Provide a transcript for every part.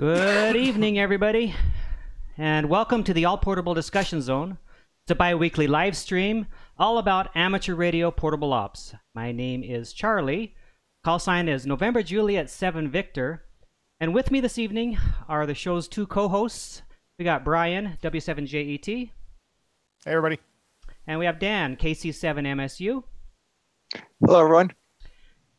Good evening, everybody, and welcome to the All Portable Discussion Zone. It's a bi weekly live stream all about amateur radio portable ops. My name is Charlie. Call sign is November Juliet 7 Victor. And with me this evening are the show's two co hosts. We got Brian, W7JET, Hey, everybody. and we have Dan, KC7MSU. Hello, everyone.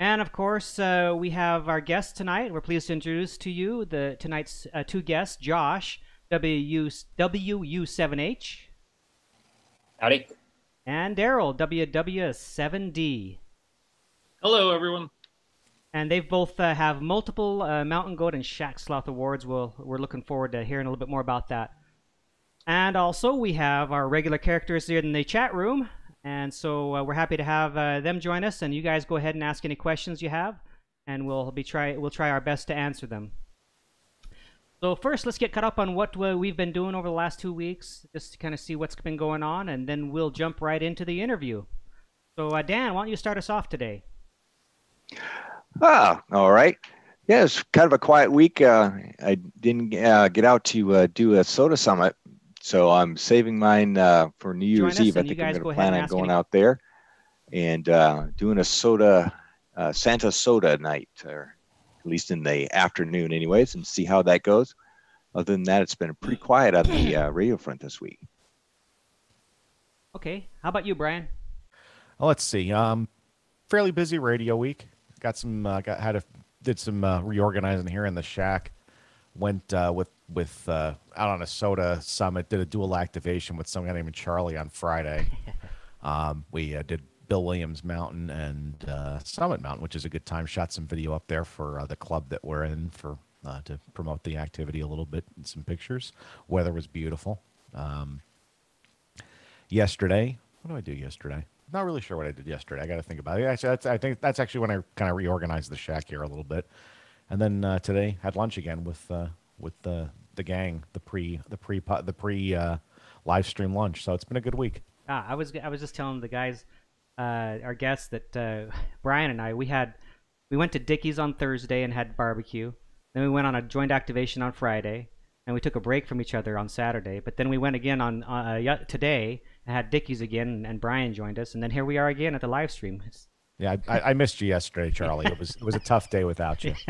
And of course, uh, we have our guest tonight. We're pleased to introduce to you the tonight's uh, two guests, Josh, WU, WU7H, Howdy. and Daryl, WW7D. Hello, everyone. And they both uh, have multiple uh, Mountain Goat and Shack Sloth awards. We'll, we're looking forward to hearing a little bit more about that. And also, we have our regular characters here in the chat room. And so uh, we're happy to have uh, them join us. And you guys go ahead and ask any questions you have, and we'll be try we'll try our best to answer them. So first, let's get caught up on what we've been doing over the last two weeks, just to kind of see what's been going on, and then we'll jump right into the interview. So uh, Dan, why don't you start us off today? Ah, all right. Yeah, it's kind of a quiet week. Uh, I didn't uh, get out to uh, do a SOTA summit, so I'm saving mine uh, for New Join Year's Eve. I think I'm going to plan on going any- out there and uh, doing a SOTA, uh, Santa SOTA night, or at least in the afternoon, anyways, and see how that goes. Other than that, it's been pretty quiet on the uh, radio front this week. Okay, how about you, Brian? Well, let's see. Um, fairly busy radio week. Got some. Uh, got had a did some uh, reorganizing here in the shack. Went uh, with with uh, out on a SOTA summit. Did a dual activation with some guy named Charlie on Friday. um, we uh, did Bill Williams Mountain and uh, Summit Mountain, which is a good time. Shot some video up there for uh, the club that we're in for uh, to promote the activity a little bit and some pictures. Weather was beautiful. Um, yesterday. What do I do yesterday? Not really sure what I did yesterday. I got to think about it. Actually, that's, I think that's actually when I kind of reorganized the shack here a little bit. And then uh, today had lunch again with uh, with the the gang, the pre the pre the pre uh, live stream lunch. So it's been a good week. Ah, I was I was just telling the guys, uh, our guests that uh, Brian and I we had we went to Dickie's on Thursday and had barbecue. Then we went on a joint activation on Friday, and we took a break from each other on Saturday. But then we went again on uh, today and had Dickie's again, and Brian joined us, and then here we are again at the live stream. It's, Yeah, I, I, I missed you yesterday, Charlie. It was it was a tough day without you.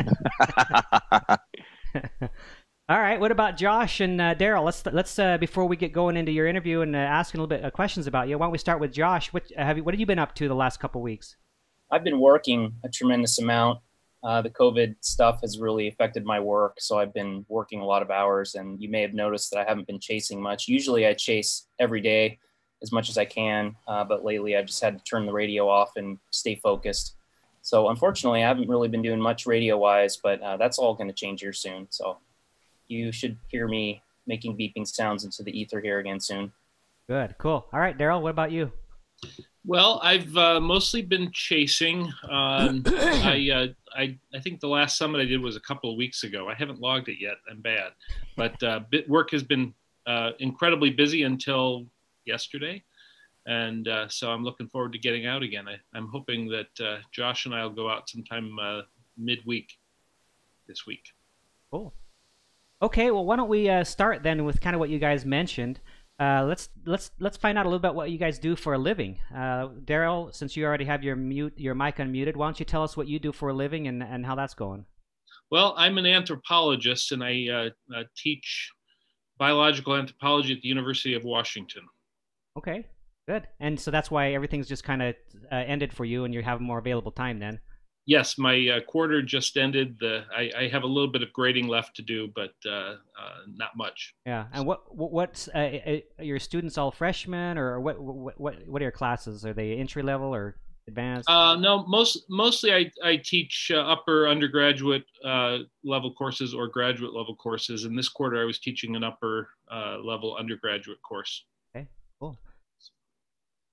All right. What about Josh and uh, Daryl? Let's let's uh, before we get going into your interview and uh, asking a little bit of questions about you. Why don't we start with Josh? What have you? What have you been up to the last couple weeks? I've been working a tremendous amount. Uh, the COVID stuff has really affected my work, so I've been working a lot of hours. And you may have noticed that I haven't been chasing much. Usually, I chase every day as much as I can, uh, but lately I've just had to turn the radio off and stay focused. So unfortunately, I haven't really been doing much radio-wise, but uh, that's all going to change here soon. So you should hear me making beeping sounds into the ether here again soon. Good. Cool. All right, Daryl. What about you? Well, I've uh, mostly been chasing. Um, I, uh, I I think the last summit I did was a couple of weeks ago. I haven't logged it yet. I'm bad, but uh, bit work has been uh, incredibly busy until yesterday, and uh, so I'm looking forward to getting out again. I, I'm hoping that uh, Josh and I will go out sometime uh, midweek this week. Cool. Okay. Well, why don't we uh, start then with kind of what you guys mentioned. Uh, let's let's let's find out a little bit what you guys do for a living. Uh, Daryl, since you already have your mute your mic unmuted, why don't you tell us what you do for a living and, and how that's going? Well, I'm an anthropologist and I uh, uh, teach biological anthropology at the University of Washington. Okay. Good. And so that's why everything's just kind of uh, ended for you, and you have more available time then. Yes, my uh, quarter just ended. The I, I have a little bit of grading left to do, but uh, uh, not much. Yeah. And what what what's uh, uh, are your students all freshmen or what what what what are your classes? Are they entry level or advanced? Uh, no, most mostly I I teach uh, upper undergraduate uh, level courses or graduate level courses. And this quarter I was teaching an upper uh, level undergraduate course. Cool.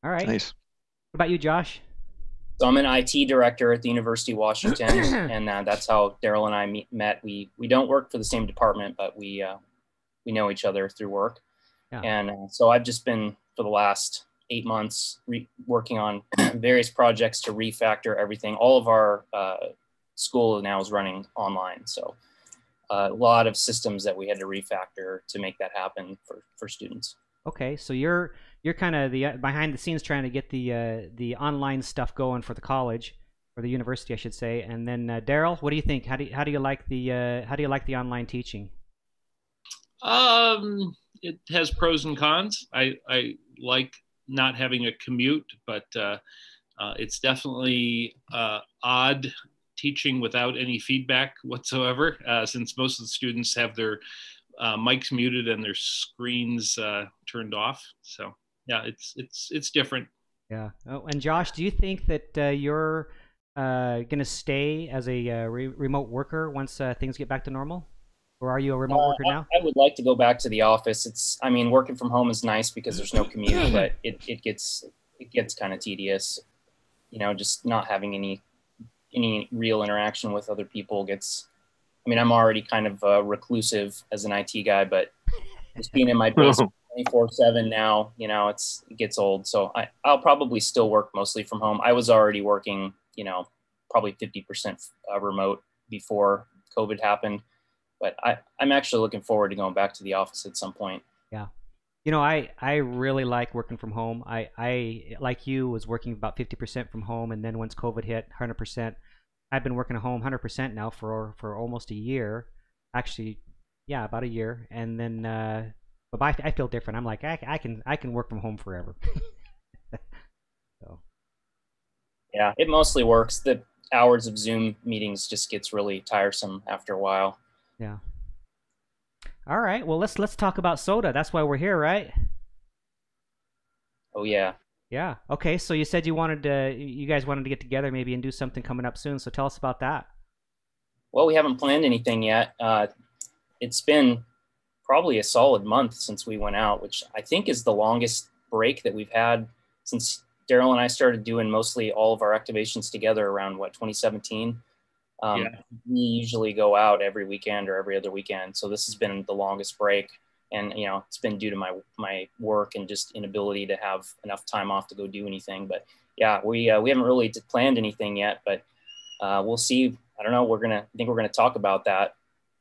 All right. nice. What about you, Josh? So I'm an IT director at the University of Washington, and uh, that's how Daryl and I meet, met. We we don't work for the same department, but we uh, we know each other through work. Yeah. And uh, so I've just been for the last eight months re- working on various projects to refactor everything. All of our uh, school now is running online, so a lot of systems that we had to refactor to make that happen for, for students. Okay, so you're you're kind of the uh, behind the scenes trying to get the uh, the online stuff going for the college or the university, I should say. And then uh, Daryl, what do you think? How do you, how do you like the uh, how do you like the online teaching? Um, it has pros and cons. I I like not having a commute, but uh, uh, it's definitely odd teaching without any feedback whatsoever, since most of the students have their uh, mics muted and their screens uh, turned off. So yeah, it's it's it's different. Yeah. Oh, and Josh, do you think that uh, you're uh, going to stay as a uh, re- remote worker once uh, things get back to normal, or are you a remote worker now? I, I would like to go back to the office. It's I mean, working from home is nice because there's no commute, but it, it gets it gets kind of tedious. You know, just not having any any real interaction with other people gets I mean, I'm already kind of uh, reclusive as an IT guy, but just being in my basement 24 seven now, you know, it's, it gets old. So I, I'll probably still work mostly from home. I was already working, you know, probably 50% uh, remote before COVID happened, but I, I'm actually looking forward to going back to the office at some point. Yeah. You know, I, I really like working from home. I, I, like you, was working about 50% from home. And then once COVID hit, 100%. I've been working at home 100% now for for almost a year. Actually, yeah, about a year. And then, uh, but I, I feel different. I'm like, I, I can I can work from home forever. so. Yeah, it mostly works. The hours of Zoom meetings just gets really tiresome after a while. Yeah. All right. Well, let's let's talk about SOTA. That's why we're here, right? Oh yeah. Yeah. Okay. So you said you wanted to, you guys wanted to get together maybe and do something coming up soon. So tell us about that. Well, we haven't planned anything yet. Uh, it's been probably a solid month since we went out, which I think is the longest break that we've had since Daryl and I started doing mostly all of our activations together around what 2017. Um, yeah. We usually go out every weekend or every other weekend, so this has been the longest break and you know it's been due to my my work and just inability to have enough time off to go do anything. But yeah we uh, we haven't really planned anything yet but uh, we'll see. I don't know. We're gonna i think we're gonna talk about that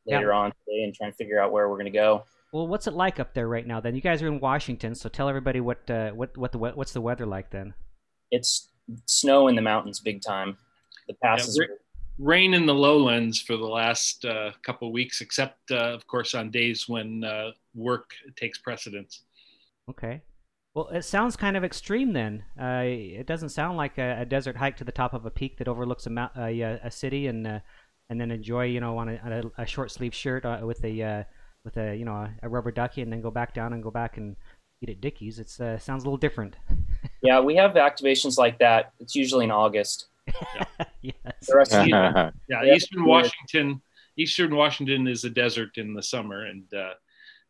later yeah. on today and try and figure out where we're gonna go. Well what's it like up there right now then? You guys are in washington so tell everybody what uh, what what the what's the weather like then? It's snow in the mountains big time. The passes yeah, rain in the lowlands for the last uh, couple weeks, except uh, of course on days when uh, work takes precedence. Okay. Well, it sounds kind of extreme then. Uh, it doesn't sound like a, a, desert hike to the top of a peak that overlooks a, mount, a, a city and uh, and then enjoy, you know, on a, a short sleeve shirt uh, with a with a you know a, rubber ducky and then go back down and go back and eat at Dickies. It sounds a little different. yeah, we have activations like that. It's usually in August yes. yeah, Eastern Washington. Eastern Washington is a desert in the summer, and uh,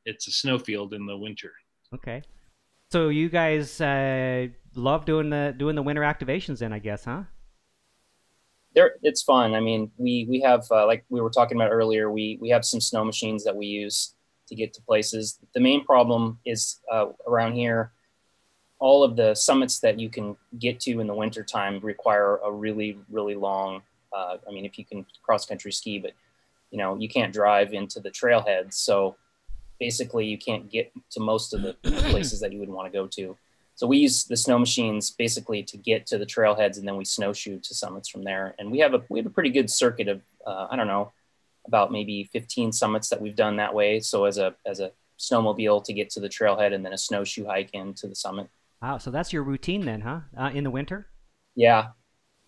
it's a snowfield in the winter. Okay, so you guys uh, love doing the doing the winter activations, then I guess, huh? There, it's fun. I mean, we we have uh, like we were talking about earlier. We we have some snow machines that we use to get to places. The main problem is uh, around here all of the summits that you can get to in the wintertime require a really, really long, uh, I mean, if you can cross country ski, but you know, you can't drive into the trailheads. So basically you can't get to most of the places that you would want to go to. So we use the snow machines basically to get to the trailheads and then we snowshoe to summits from there. And we have a, we have a pretty good circuit of, uh, I don't know, about maybe 15 summits that we've done that way. So as a, as a snowmobile to get to the trailhead and then a snowshoe hike into the summit. Wow, so that's your routine then, huh? Uh, in the winter? Yeah.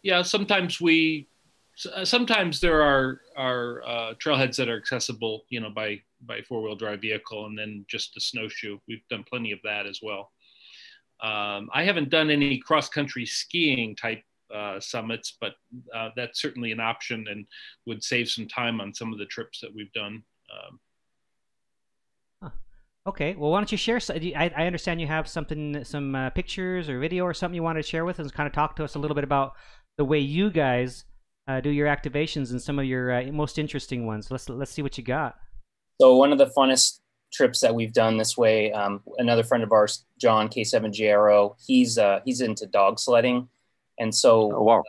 Yeah, sometimes we uh, sometimes there are are uh, trailheads that are accessible, you know, by by four wheel drive vehicle, and then just a snowshoe. We've done plenty of that as well. Um, I haven't done any cross country skiing type uh, summits, but uh, that's certainly an option and would save some time on some of the trips that we've done. Um, Okay, well, why don't you share? I, I understand you have something, some uh, pictures or video or something you wanted to share with us. Kind of talk to us a little bit about the way you guys uh, do your activations and some of your uh, most interesting ones. Let's let's see what you got. So one of the funnest trips that we've done this way, um, another friend of ours, John K7JRO, he's uh, he's into dog sledding, and so oh, wow.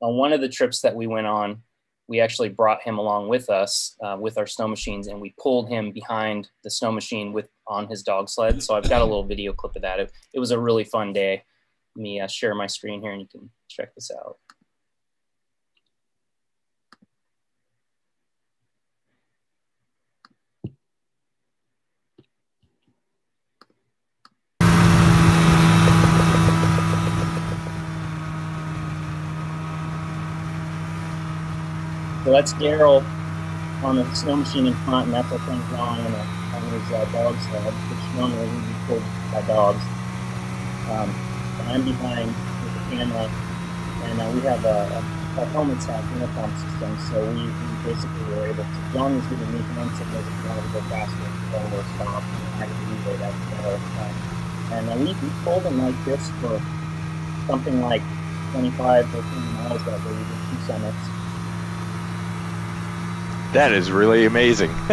on one of the trips that we went on, we actually brought him along with us uh, with our snow machines, and we pulled him behind the snow machine with on his dog sled. So I've got a little video clip of that. It, it was a really fun day. Let me uh, share my screen here, and you can check this out. So that's Daryl on the snow machine in front, and that's our friend John on, a, on his uh, dog sled, which normally would be pulled by dogs. Um, and I'm behind with the camera, and uh, we have a, a, our helmets have intercom system, so we, we basically were able to. John was giving me hints and if wanted to go faster, go or stop, and I could relay that to Daryl. Um, and uh, we, we pulled him like this for something like 25 or 30 miles that day, we did two summits. That is really amazing.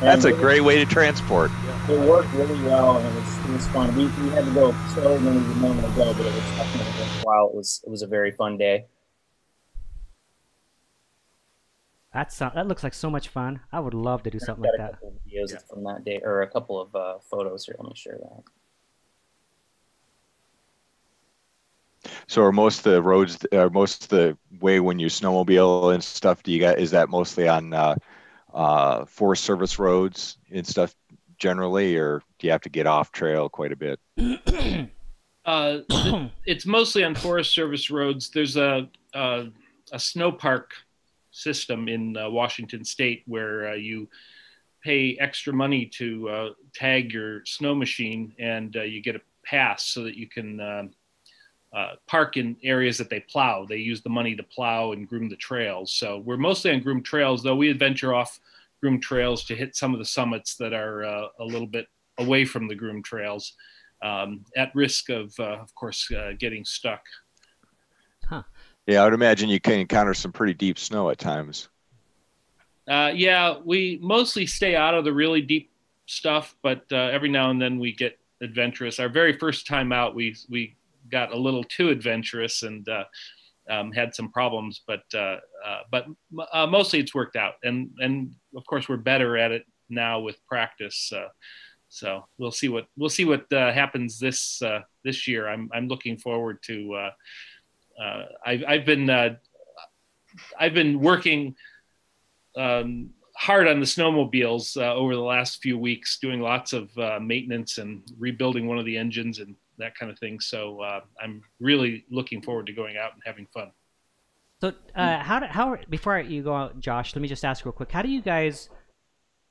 That's a great way to transport. It worked really well, and it was it was fun. We, we had to go slower than we would normally go, but it was definitely worthwhile. It was it was a very fun day. That's uh, that looks like so much fun. I would love to do something like that. couple of videos from that day, or a couple of uh, photos here. Let me share that. So are most of the roads, are most of the way when you snowmobile and stuff, do you got, is that mostly on uh, uh, Forest Service roads and stuff generally, or do you have to get off trail quite a bit? Uh, it's mostly on Forest Service roads. There's a a, a snow park system in uh, Washington State where uh, you pay extra money to uh, tag your snow machine, and uh, you get a pass so that you can um uh, park in areas that they plow. They use the money to plow and groom the trails. So we're mostly on groomed trails, though we adventure off groomed trails to hit some of the summits that are uh, a little bit away from the groomed trails, um, at risk of, uh, of course, uh, getting stuck. Yeah, I would imagine you can encounter some pretty deep snow at times. Uh, yeah, we mostly stay out of the really deep stuff, but uh, every now and then we get adventurous. Our very first time out, we we got a little too adventurous and uh, um, had some problems, but uh, uh, but uh, mostly it's worked out, and and of course we're better at it now with practice. Uh, so we'll see what we'll see what uh, happens this this year. I'm I'm looking forward to. I've I've been I've been working um, hard on the snowmobiles over the last few weeks, doing lots of maintenance and rebuilding one of the engines and that kind of thing. So uh, I'm really looking forward to going out and having fun. So, uh, how do, how before you go out, Josh? Let me just ask real quick. How do you guys?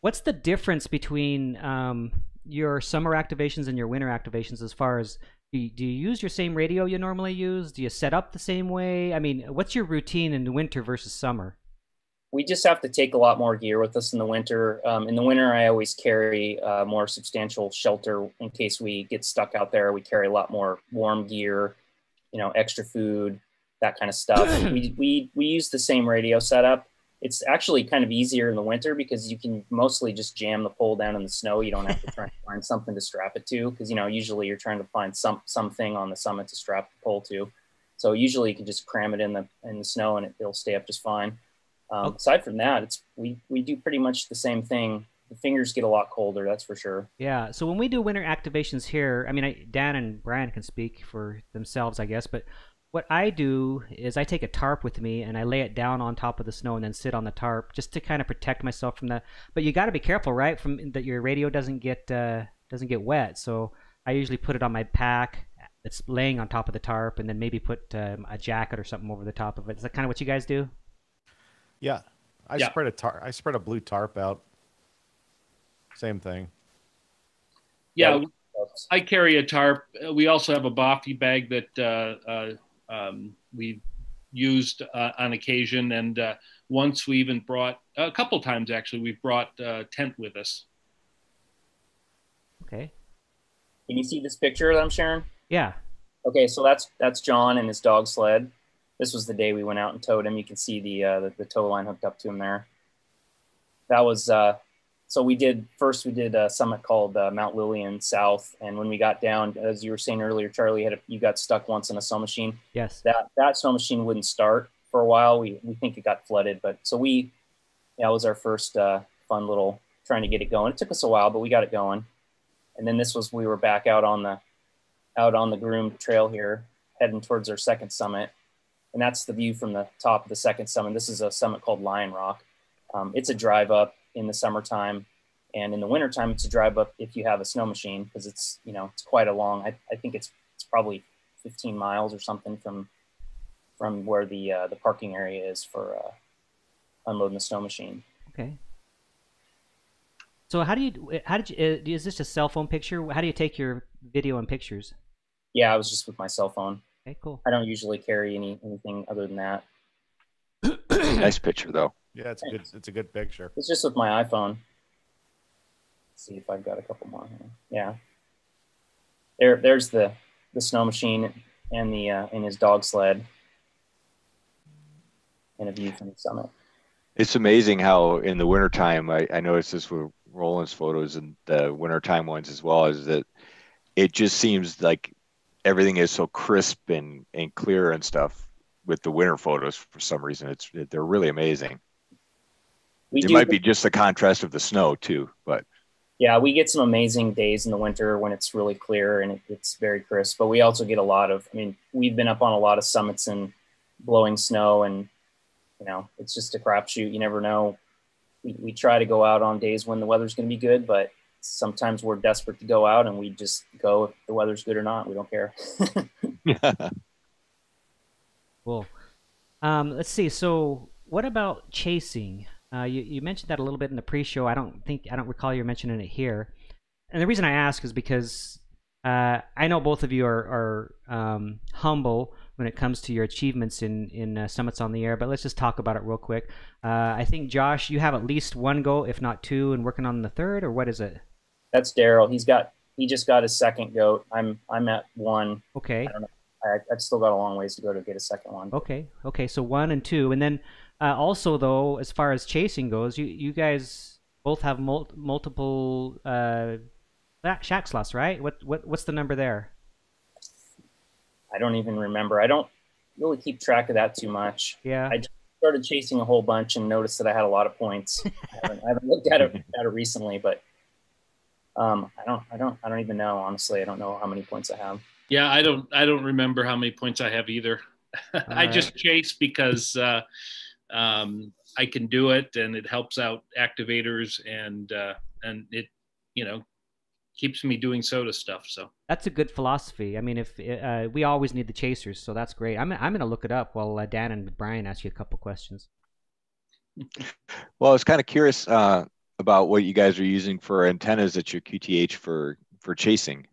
What's the difference between um, your summer activations and your winter activations as far as do you, do you use your same radio you normally use? Do you set up the same way? I mean, what's your routine in the winter versus summer? We just have to take a lot more gear with us in the winter. Um, in the winter, I always carry uh, more substantial shelter in case we get stuck out there. We carry a lot more warm gear, you know, extra food, that kind of stuff. we, we, we use the same radio setup. It's actually kind of easier in the winter because you can mostly just jam the pole down in the snow. You don't have to try and find something to strap it to because, you know, usually you're trying to find some something on the summit to strap the pole to. So usually you can just cram it in the in the snow and it, it'll stay up just fine. Um, aside from that, it's we we do pretty much the same thing. The fingers get a lot colder, that's for sure. Yeah. So when we do winter activations here, I mean, I, Dan and Brian can speak for themselves, I guess. But what I do is I take a tarp with me and I lay it down on top of the snow and then sit on the tarp just to kind of protect myself from the. But you got to be careful, right? From that your radio doesn't get uh, doesn't get wet. So I usually put it on my pack. It's laying on top of the tarp, and then maybe put um, a jacket or something over the top of it. Is that kind of what you guys do? Yeah, I Yeah. spread a tar- I spread a blue tarp out. Same thing. Yeah, I carry a tarp. Uh, We also have a bothy bag that uh, uh, um, we've used uh, on occasion, and uh, once we even brought a couple times actually we've brought uh, tent with us. Okay. Can you see this picture that I'm sharing? Yeah. Okay, so that's that's John and his dog sled. This was the day we went out and towed him. You can see the uh, the, the tow line hooked up to him there. That was uh, so we did first. We did a summit called uh, Mount Lillian South, and when we got down, as you were saying earlier, Charlie, had a, you got stuck once in a snow machine. Yes. That that snow machine wouldn't start for a while. We we think it got flooded, but so we yeah, it was our first uh, fun little trying to get it going. It took us a while, but we got it going. And then this was we were back out on the out on the Groom Trail here, heading towards our second summit, and that's the view from the top of the second summit. This is a summit called Lion Rock. Um, it's a drive up in the summertime, and in the wintertime, it's a drive up if you have a snow machine because it's you know it's quite a long. I, I think it's it's probably 15 miles or something from from where the uh, the parking area is for uh, unloading the snow machine. Okay. So how do you how did you uh, is this a cell phone picture? How do you take your video and pictures? Yeah, I was just with my cell phone. Okay, cool. I don't usually carry any anything other than that. nice picture though. Yeah, it's a good. It's a good picture. It's just with my iPhone. Let's see if I've got a couple more. Here. Yeah. There, there's the the snow machine and the uh, and his dog sled, and a view from the summit. It's amazing how in the wintertime, I, I noticed this with Roland's photos and the wintertime ones as well, is that it just seems like everything is so crisp and, and clear and stuff with the winter photos for some reason. It's they're really amazing. We it might be just the contrast of the snow too, but yeah, we get some amazing days in the winter when it's really clear and it, it's very crisp. But we also get a lot of, I mean, we've been up on a lot of summits and blowing snow, and you know, it's just a crapshoot. You never know. We, we try to go out on days when the weather's going to be good, but sometimes we're desperate to go out and we just go if the weather's good or not. We don't care. cool. Um, let's see. So, what about chasing? Uh, you, you mentioned that a little bit in the pre-show. I don't think I don't recall you mentioning it here. And the reason I ask is because uh, I know both of you are, are um, humble when it comes to your achievements in in uh, summits on the air. But let's just talk about it real quick. Uh, I think Josh, you have at least one goal, if not two, and working on the third, or what is it? That's Daryl. He's got he just got his second goat. I'm I'm at one. Okay. I don't know. I, I've still got a long ways to go to get a second one. Okay. Okay. So one and two, and then uh, also, though, as far as chasing goes, you you guys both have mul- multiple uh, shack sloths, right? What what what's the number there? I don't even remember. I don't really keep track of that too much. Yeah. I just started chasing a whole bunch and noticed that I had a lot of points. I, haven't, I, haven't, looked at it at it recently, but um, I don't I don't I don't even know. Honestly, I don't know how many points I have. Yeah, I don't I don't remember how many points I have either. I right. just chase because. Uh, um, I can do it, and it helps out activators, and uh, and it, you know, keeps me doing SOTA stuff. So that's a good philosophy. I mean, if uh, we always need the chasers, so that's great. I'm I'm gonna look it up while uh, Dan and Brian ask you a couple questions. Well, I was kind of curious uh, about what you guys are using for antennas at your QTH for for chasing.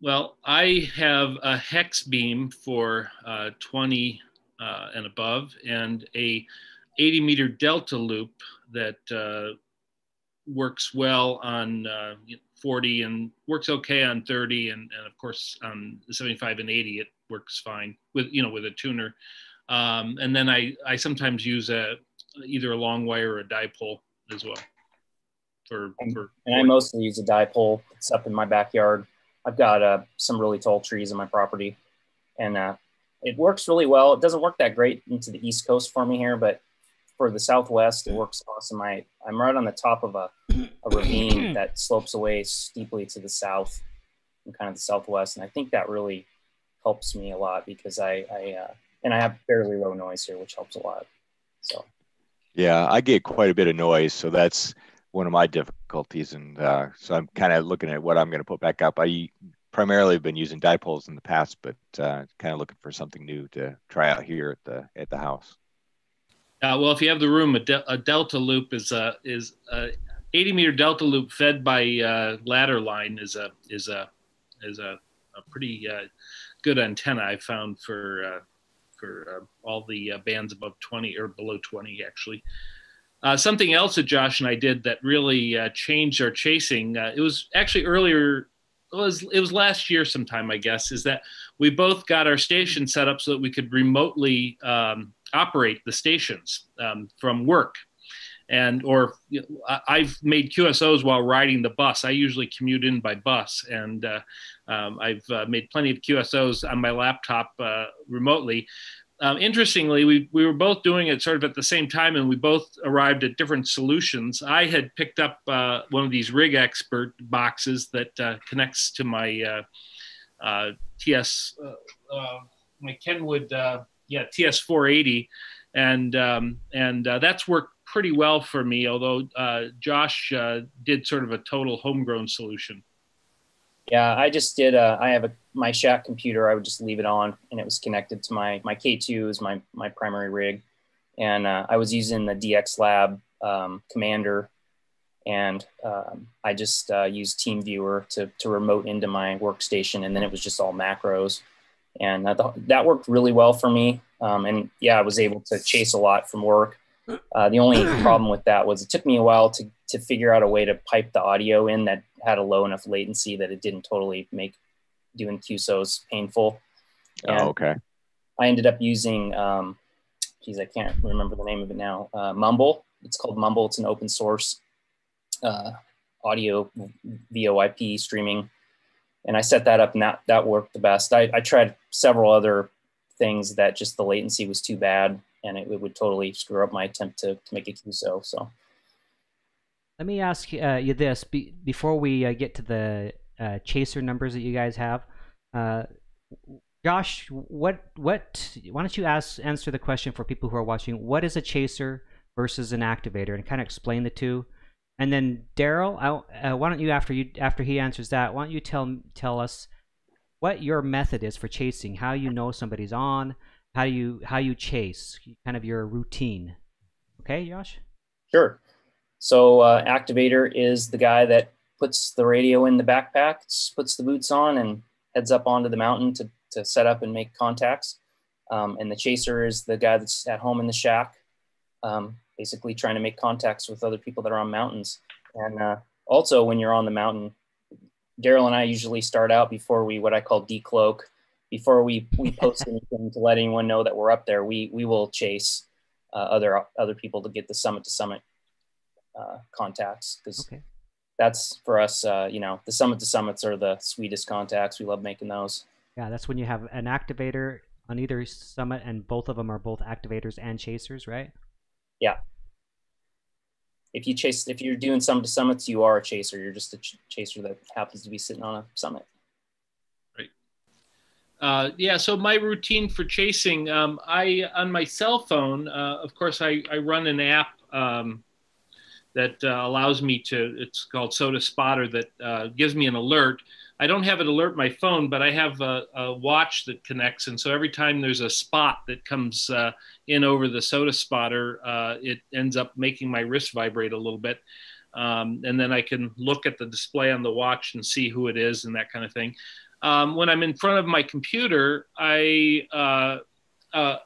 Well, I have a hex beam for uh, 20 uh, and above, and a 80 meter delta loop that uh, works well on uh, 40 and works okay on 30, and, and of course on 75 and 80 it works fine with you know with a tuner. Um, and then I I sometimes use a either a long wire or a dipole as well. For, and, for and I mostly use a dipole. It's up in my backyard. I've got uh, some really tall trees on my property, and uh, it works really well. It doesn't work that great into the East Coast for me here, but for the Southwest, it works awesome. I, I'm right on the top of a, a ravine that slopes away steeply to the south and kind of the Southwest. And I think that really helps me a lot because I, I uh, and I have fairly low noise here, which helps a lot. So, yeah, I get quite a bit of noise. So that's one of my difficulties. And uh, so I'm kind of looking at what I'm going to put back up. I primarily have been using dipoles in the past, but uh, kind of looking for something new to try out here at the at the house. Uh, well, if you have the room, a, de- a delta loop is a is a 80 meter delta loop fed by uh, ladder line is a is a is a, a pretty uh, good antenna I found for uh, for uh, all the uh, bands above 20 or below 20 actually. Something else that Josh and I did that really changed our chasing. It was actually earlier it was it was last year sometime I guess is that we both got our station set up so that we could remotely um, operate the stations um, from work, and or you know, I've made QSOs while riding the bus. I usually commute in by bus, and uh, um, I've uh, made plenty of QSOs on my laptop uh, remotely. Um, interestingly, we, we were both doing it sort of at the same time, and we both arrived at different solutions. I had picked up uh, one of these Rig Expert boxes that uh, connects to my uh, TS, my Kenwood, yeah, TS 480, and um, and uh, that's worked pretty well for me. Although uh, Josh uh, did sort of a total homegrown solution. Yeah, I just did. Uh, I have a my shack computer. I would just leave it on, and it was connected to my my K2 is my my primary rig, and uh, I was using the DX Lab um, Commander, and um, I just uh, used TeamViewer to to remote into my workstation, and then it was just all macros, and that worked really well for me. Um, and yeah, I was able to chase a lot from work. Uh, the only problem with that was it took me a while to to figure out a way to pipe the audio in that had a low enough latency that it didn't totally make doing QSOs painful. And Oh, okay. I ended up using, um, geez, I can't remember the name of it now. Uh, Mumble. It's called Mumble. It's an open source uh, audio VoIP streaming, and I set that up, and that that worked the best. I, I tried several other things that just the latency was too bad, and it, it would totally screw up my attempt to, to make a QSO. So. Let me ask uh, you this be- before we uh, get to the uh, chaser numbers that you guys have. Uh, Josh, what what? Why don't you ask answer the question for people who are watching? What is a chaser versus an activator, and kind of explain the two. And then Daryl, uh, why don't you after you after he answers that, why don't you tell tell us what your method is for chasing? How you know somebody's on? How do you how you chase? Kind of your routine. Okay, Josh. Sure. So uh, activator is the guy that puts the radio in the backpack, puts the boots on, and heads up onto the mountain to, to set up and make contacts. Um, and the chaser is the guy that's at home in the shack, um, basically trying to make contacts with other people that are on mountains. And uh, also, when you're on the mountain, Daryl and I usually start out before we what I call decloak. Before we, we post anything to let anyone know that we're up there, we we will chase uh, other other people to get the summit to summit uh, contacts because Okay. that's for us. Uh, you know, the summit to summits are the sweetest contacts. We love making those. Yeah, that's when you have an activator on either summit, and both of them are both activators and chasers, right? If you chase, if you're doing some to summits, you are a chaser. You're just a ch- chaser that happens to be sitting on a summit. Right. Uh, yeah, so my routine for chasing, um, I on my cell phone, uh, of course, I, I run an app um, that uh, allows me to. It's called SOTA Spotter that uh, gives me an alert. I don't have it alert my phone, but I have a, a watch that connects, and so every time there's a spot that comes uh, in over the SOTA Spotter, uh, it ends up making my wrist vibrate a little bit. Um, and then I can look at the display on the watch and see who it is and that kind of thing um, when I'm in front of my computer, I uh, uh,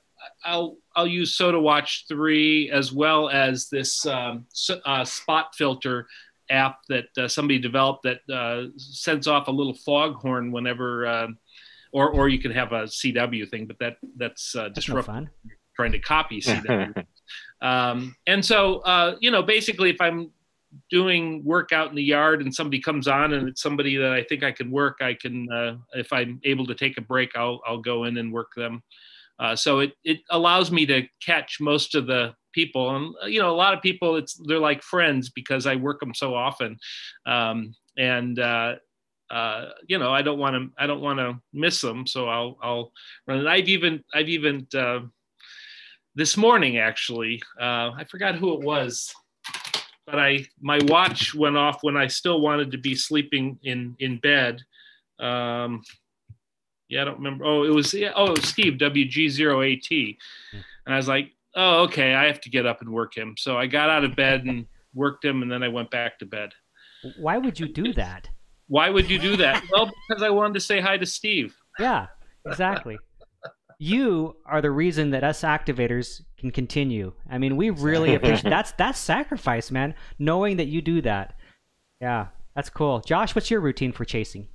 I'll I'll use SOTAwatch three as well as this um, uh, spot filter app that uh, somebody developed that uh, sends off a little foghorn whenever, uh, or or you can have a CW thing, but that that's uh, That's no disruptive fun. trying to copy CW. um, and so, uh, you know, basically, if I'm doing work out in the yard and somebody comes on and it's somebody that I think I can work, I can, uh, if I'm able to take a break, I'll, I'll go in and work them. Uh, so it, it allows me to catch most of the people. And, uh, you know, a lot of people, it's, they're like friends because I work them so often. Um, and, uh, uh, you know, I don't want to, I don't want to miss them. So I'll, I'll run it. I've even, I've even, uh, this morning actually, uh, I forgot who it was, but I my watch went off when I still wanted to be sleeping in in bed. Um, yeah, I don't remember. Oh, it was yeah, oh it was Steve WG0AT, and I was like, oh okay, I have to get up and work him. So I got out of bed and worked him, and then I went back to bed. Why would you do that? Why would you do that? well, because I wanted to say hi to Steve. Yeah, exactly. you are the reason that us activators can continue. I mean, we really appreciate that's that's sacrifice, man. Knowing that you do that. Yeah, that's cool. Josh, what's your routine for chasing?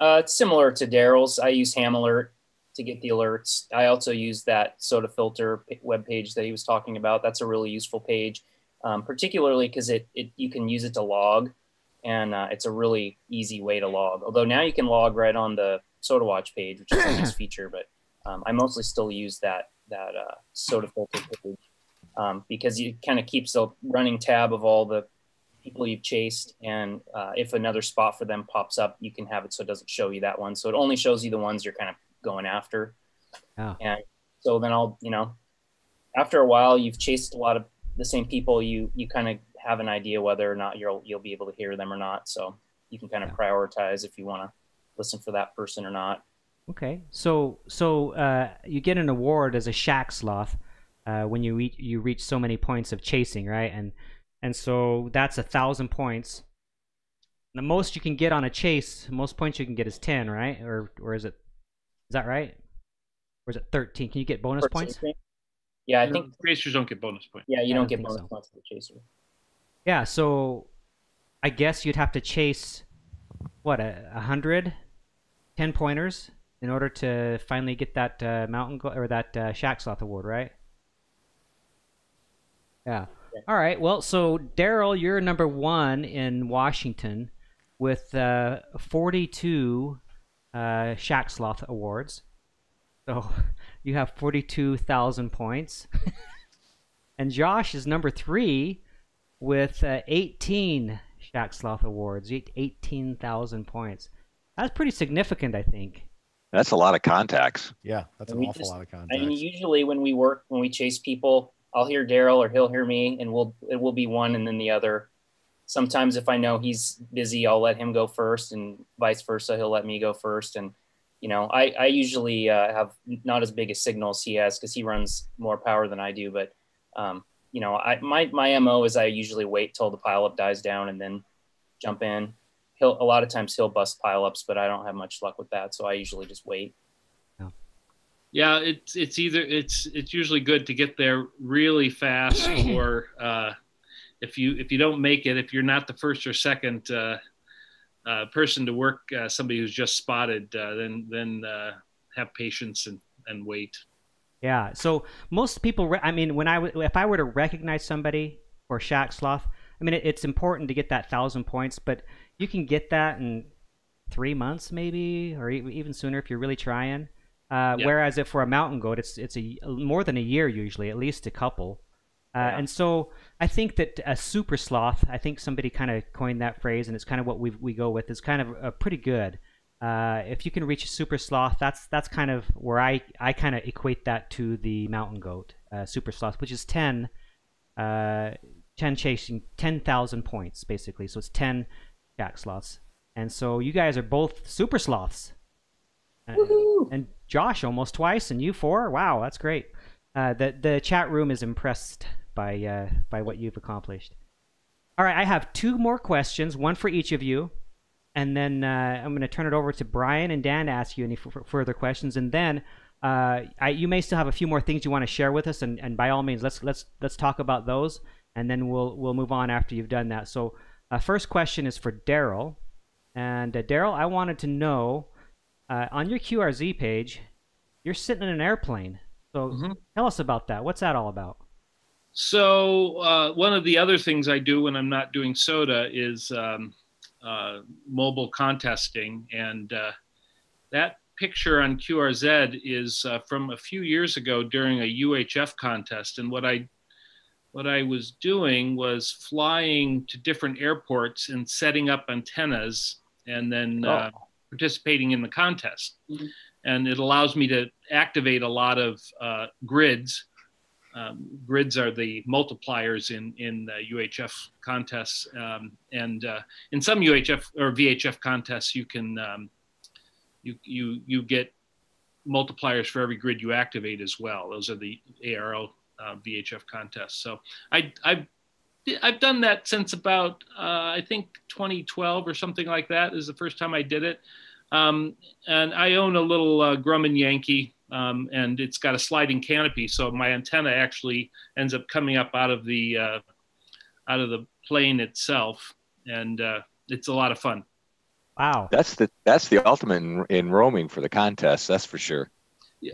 Uh, it's similar to Daryl's. I use Ham Alert to get the alerts. I also use that SOTA filter web page that he was talking about. That's a really useful page. um, particularly because it, it you can use it to log, and uh, it's a really easy way to log. Although now you can log right on the SOTAwatch page, which is a nice feature, but um, I mostly still use that that uh, SOTA Filter page um, because it kind of keeps a running tab of all the people you've chased, and uh, if another spot for them pops up, you can have it so it doesn't show you that one. So it only shows you the ones you're kind of going after. Oh. And so then I'll, you know, after a while, you've chased a lot of the same people. You you kind of have an idea whether or not you'll you'll be able to hear them or not. So you can kind of prioritize if you want to listen for that person or not. Okay, so so uh, you get an award as a shack sloth uh, when you reach you reach so many points of chasing, right? And and so that's a thousand points. The most you can get on a chase, most points you can get is ten, right? Or or is it? Is that right? Or is it thirteen? Can you get bonus For points? Yeah, I think. racers don't get bonus points. Yeah, you I don't don't get bonus so. points for the chaser. Yeah, so I guess you'd have to chase what a, a hundred, ten pointers in order to finally get that uh, mountain go- or that uh, shack sloth award, right? Yeah. All right. Well, so Daryl, you're number one in Washington with uh, 42 uh, shack sloth awards. So you have 42,000 points. and Josh is number three with uh, 18 Shack Sloth awards, eight- 18,000 points. That's pretty significant, I think. That's a lot of contacts. Yeah, that's an awful just- lot of contacts. I mean, usually when we work, when we chase people, I'll hear Daryl or he'll hear me, and we'll it will be one and then the other. Sometimes if I know he's busy, I'll let him go first, and vice versa, he'll let me go first. And you know, I I usually uh, have not as big a signal as he has because he runs more power than I do. But um, you know, I my my mo is I usually wait till the pileup dies down and then jump in. He'll a lot of times he'll bust pileups, but I don't have much luck with that, so I usually just wait. Yeah, it's it's either it's it's usually good to get there really fast, or uh, if you if you don't make it, if you're not the first or second uh, uh, person to work uh, somebody who's just spotted, uh, then then uh, have patience and and wait. Yeah. So most people, re- I mean, when I w- if I were to recognize somebody or Shack Sloth, I mean, it, it's important to get that thousand points, but you can get that in three months, maybe, or e- even sooner if you're really trying. Uh, Yeah. Whereas if for a mountain goat, it's it's a more than a year usually, at least a couple. Uh, Yeah. And so I think that a super sloth, I think somebody kind of coined that phrase, and it's kind of what we we go with, is kind of uh, pretty good. Uh, if you can reach a super sloth, that's that's kind of where I, I kind of equate that to the mountain goat, uh, super sloth, which is 10, uh, 10 chasing, 10,000 points, basically. So it's 10 shack sloths. And so you guys are both super sloths. Uh, and Josh almost twice, and you four. Wow, that's great. Uh, the the chat room is impressed by uh, by what you've accomplished. All right, I have two more questions, one for each of you, and then uh, I'm going to turn it over to Brian and Dan to ask you any f- further questions, and then uh, I, you may still have a few more things you want to share with us, and, and by all means, let's let's let's talk about those, and then we'll we'll move on after you've done that. So, uh, first question is for Daryl, and uh, Daryl, I wanted to know uh, on your QRZ page, you're sitting in an airplane. So Mhm. tell us about that. What's that all about? So uh, one of the other things I do when I'm not doing SOTA is um, uh, mobile contesting, and uh, that picture on QRZ is uh, from a few years ago during a UHF contest. And what I what I was doing was flying to different airports and setting up antennas, and then uh, participating in the contest. Mhm. And it allows me to activate a lot of uh, grids um, grids are the multipliers in in uh, UHF contests, um, and uh, in some UHF or VHF contests, you can um, you you you get multipliers for every grid you activate as well. Those are the ARRL uh, VHF contests. So I I've I've done that since about uh, I think 2012 or something like that is the first time I did it. Um, and I own a little uh, Grumman Yankee, um, and it's got a sliding canopy, so my antenna actually ends up coming up out of the uh, out of the plane itself, and uh, it's a lot of fun. Wow. That's the that's the ultimate in, in roaming for the contest. That's for sure.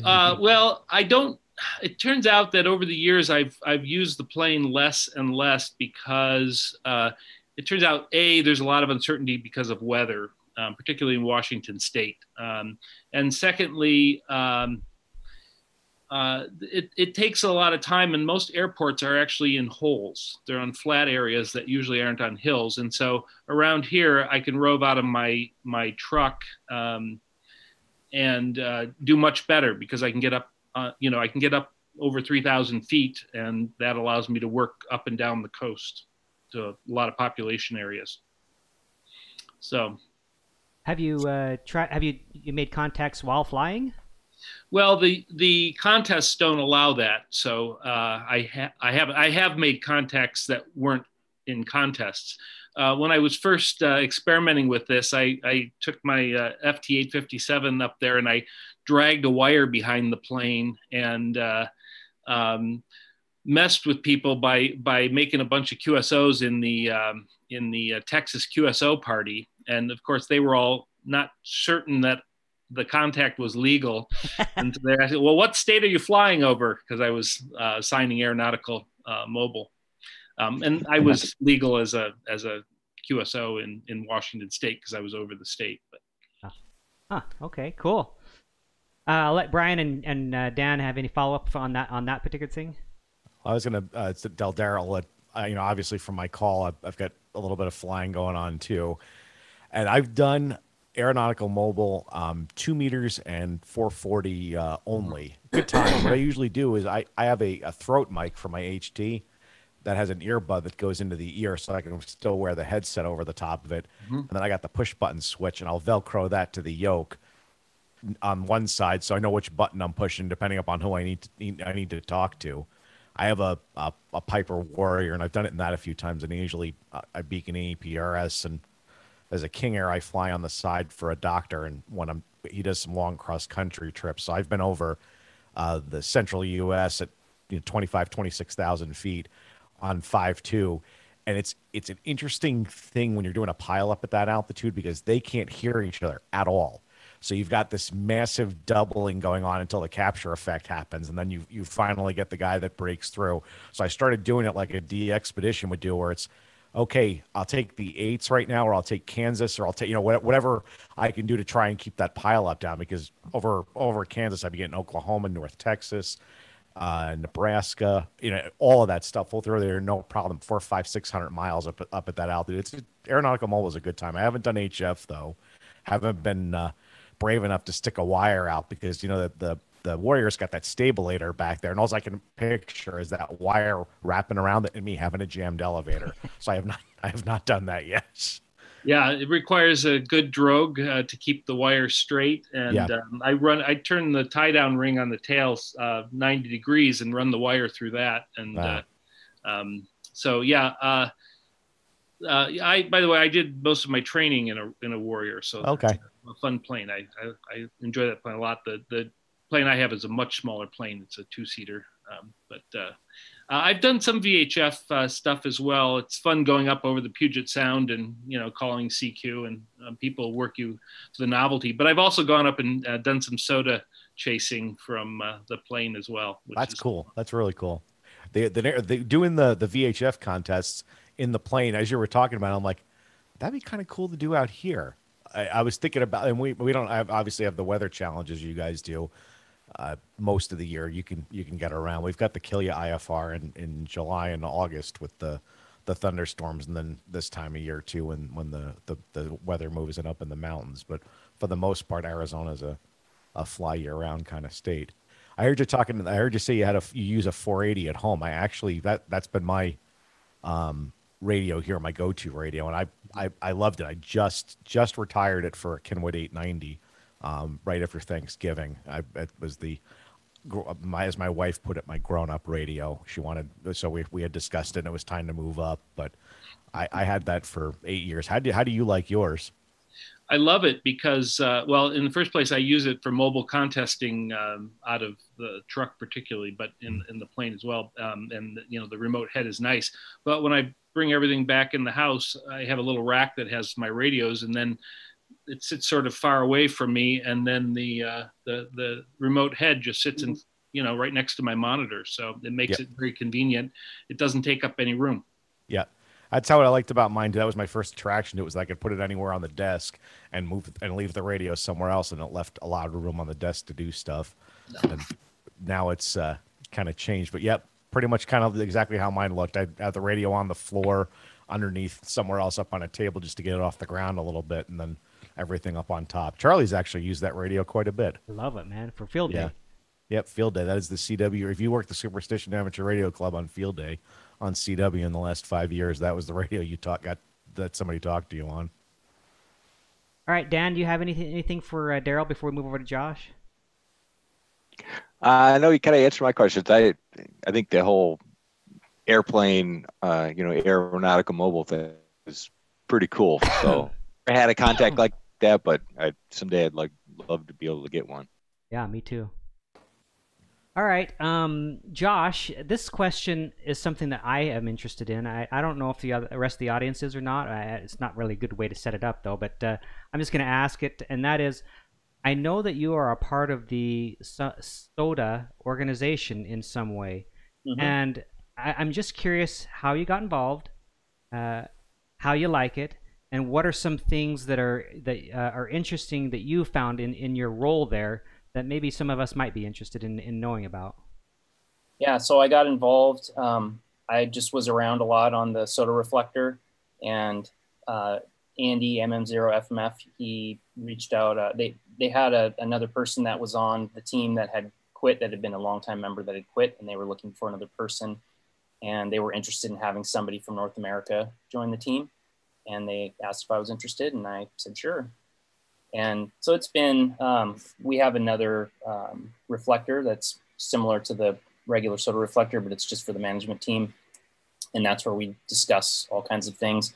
Uh, well, I don't it turns out that over the years I've I've used the plane less and less because uh, it turns out a there's a lot of uncertainty because of weather, um, particularly in Washington State, um, and secondly. Um, uh, it, it takes a lot of time, and most airports are actually in holes. They're on flat areas that usually aren't on hills, and so around here, I can rove out of my my truck um, and uh, do much better because I can get up. Uh, you know, I can get up over 3,000 feet, and that allows me to work up and down the coast to a lot of population areas. So, have you uh, tried? Have you you made contacts while flying? Well, the the contests don't allow that, so uh, I ha- I have I have made contacts that weren't in contests. Uh, when I was first uh, experimenting with this, I, I took my uh, FT857 up there and I dragged a wire behind the plane and uh, um, messed with people by by making a bunch of QSOs in the um, in the uh, Texas QSO party, and of course they were all not certain that the contact was legal. and they asked, well, what state are you flying over? Because I was uh, signing aeronautical uh, mobile. Um, and I was legal as a as a QSO in, in Washington State because I was over the state. But huh, okay, cool. Uh, I'll let Brian and, and uh, Dan have any follow up on that on that particular thing. I was gonna uh, tell Daryl uh, you know obviously from my call I've, I've got a little bit of flying going on too, and I've done aeronautical mobile, um, two meters and 440 uh, only. Good time. what I usually do is I, I have a, a throat mic for my HT that has an earbud that goes into the ear so I can still wear the headset over the top of it. Mm-hmm. And then I got the push button switch and I'll Velcro that to the yoke on one side so I know which button I'm pushing depending upon who I need to, I need to talk to. I have a, a, a Piper Warrior and I've done it in that a few times and usually uh, I beacon APRS and as a King Air, I fly on the side for a doctor, and when I'm he does some long cross country trips. So I've been over uh, the central U.S. at you know, 25, 26,000 feet on five two, and it's it's an interesting thing when you're doing a pile up at that altitude because they can't hear each other at all. So you've got this massive doubling going on until the capture effect happens, and then you you finally get the guy that breaks through. So I started doing it like a expedition would do, where it's okay, I'll take the eights right now, or I'll take Kansas, or I'll take you know whatever I can do to try and keep that pile up down. Because over over Kansas, I'd be getting Oklahoma, North Texas, uh, Nebraska, you know, all of that stuff. We'll throw there, no problem. Four, five, six hundred miles up up at that altitude. It's aeronautical mobile is a good time. I haven't done HF though. Haven't been uh, brave enough to stick a wire out because you know the, the the Warriors got that stabilator back there, and all I can picture is that wire wrapping around it and me having a jammed elevator. so I have not, I have not done that yet. Yeah, it requires a good drogue uh, to keep the wire straight, and yeah. um, I run, I turn the tie down ring on the tail uh, 90 degrees and run the wire through that, and wow. uh, um, so yeah. Uh, I, by the way, I did most of my training in a in a Warrior, so okay, a fun plane. I, I, I enjoy that plane a lot. The the plane I have is a much smaller plane. It's a two seater. Um, but uh, uh, I've done some VHF uh, stuff as well. It's fun going up over the Puget Sound and you know calling CQ and um, people work you to the novelty. But I've also gone up and uh, done some SOTA chasing from uh, the plane as well. That's cool. cool. That's really cool. They, they, they doing the the VHF contests in the plane as you were talking about. I'm like, that'd be kind of cool to do out here. I, I, was thinking about, and we we don't have, obviously have the weather challenges you guys do, uh, most of the year you can you can get around. We've got the Kilya IFR in, in July and August with the the thunderstorms, and then this time of year too, when when the, the, the weather moves in up in the mountains. But for the most part, Arizona's a a fly year round kind of state. I heard you talking. I heard you say you had a you use a 480 at home. I actually that that's been my um, radio here, my go to radio, and I, I I loved it. I just just retired it for Kenwood 890 um, right after Thanksgiving. I, it was the my as my wife put it, my grown up radio. She wanted so we we had discussed it. and It was time to move up, but I, I had that for eight years. How do how do you like yours? I love it because, uh, well, in the first place, I use it for mobile contesting um, out of the truck, particularly, but in, in the plane as well. Um, and you know, the remote head is nice. But when I bring everything back in the house, I have a little rack that has my radios, and then it sits sort of far away from me, and then the uh, the the remote head just sits in you know, right next to my monitor. So it makes Yep. it very convenient. It doesn't take up any room. Yeah. That's how I liked about mine. That was my first attraction. It was like I could put it anywhere on the desk and move and leave the radio somewhere else, and it left a lot of room on the desk to do stuff. And now it's uh, kind of changed, but yep, pretty much kind of exactly how mine looked. I had the radio on the floor, underneath somewhere else up on a table just to get it off the ground a little bit, and then everything up on top. Charlie's actually used that radio quite a bit. Love it, man. For field Yeah. day. Yep, Field Day. That is the CW. If you worked the Superstition Amateur Radio Club on Field Day on CW in the last five years, that was the radio you taught got that somebody talked to you on. All right, Dan, do you have anything anything for uh, Daryl before we move over to Josh? I know you kind of answered my questions. I I think the whole airplane, uh, you know, aeronautical mobile thing is pretty cool. So I had a contact like that, but I someday I'd like love to be able to get one. Yeah, me too. All right, um, Josh, this question is something that I am interested in. I, I don't know if the, other, the rest of the audience is or not. I, it's not really a good way to set it up, though, but uh, I'm just going to ask it, and that is I know that you are a part of the So- SOTA organization in some way, Mhm. and I, I'm just curious how you got involved, uh, how you like it, and what are some things that are that uh, are interesting that you found in, in your role there that maybe some of us might be interested in, in knowing about. Yeah, so I got involved. Um, I just was around a lot on the SOTA reflector, and uh, Andy MM0FMF he reached out. Uh, they they had a, another person that was on the team that had quit, that had been a longtime member that had quit, and they were looking for another person, and they were interested in having somebody from North America join the team, and they asked if I was interested, and I said sure. And so it's been, um, we have another um, reflector that's similar to the regular SOTA reflector, but it's just for the management team. And that's where we discuss all kinds of things.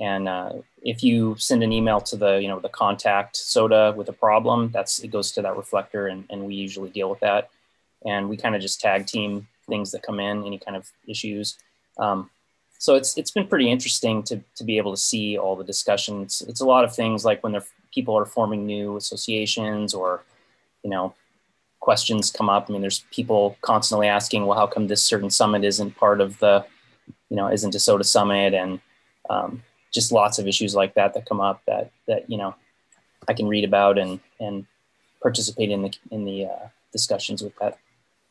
And uh, if you send an email to the, you know, the contact SOTA with a problem, that's, it goes to that reflector and, and we usually deal with that. And we kind of just tag team things that come in, any kind of issues. Um, so it's it's been pretty interesting to to be able to see all the discussions. It's a lot of things like when they're people are forming new associations or you know questions come up. I mean, there's people constantly asking, well, how come this certain summit isn't part of the you know isn't a SOTA summit and um, just lots of issues like that that come up that that you know I can read about and and participate in the in the uh, discussions with that.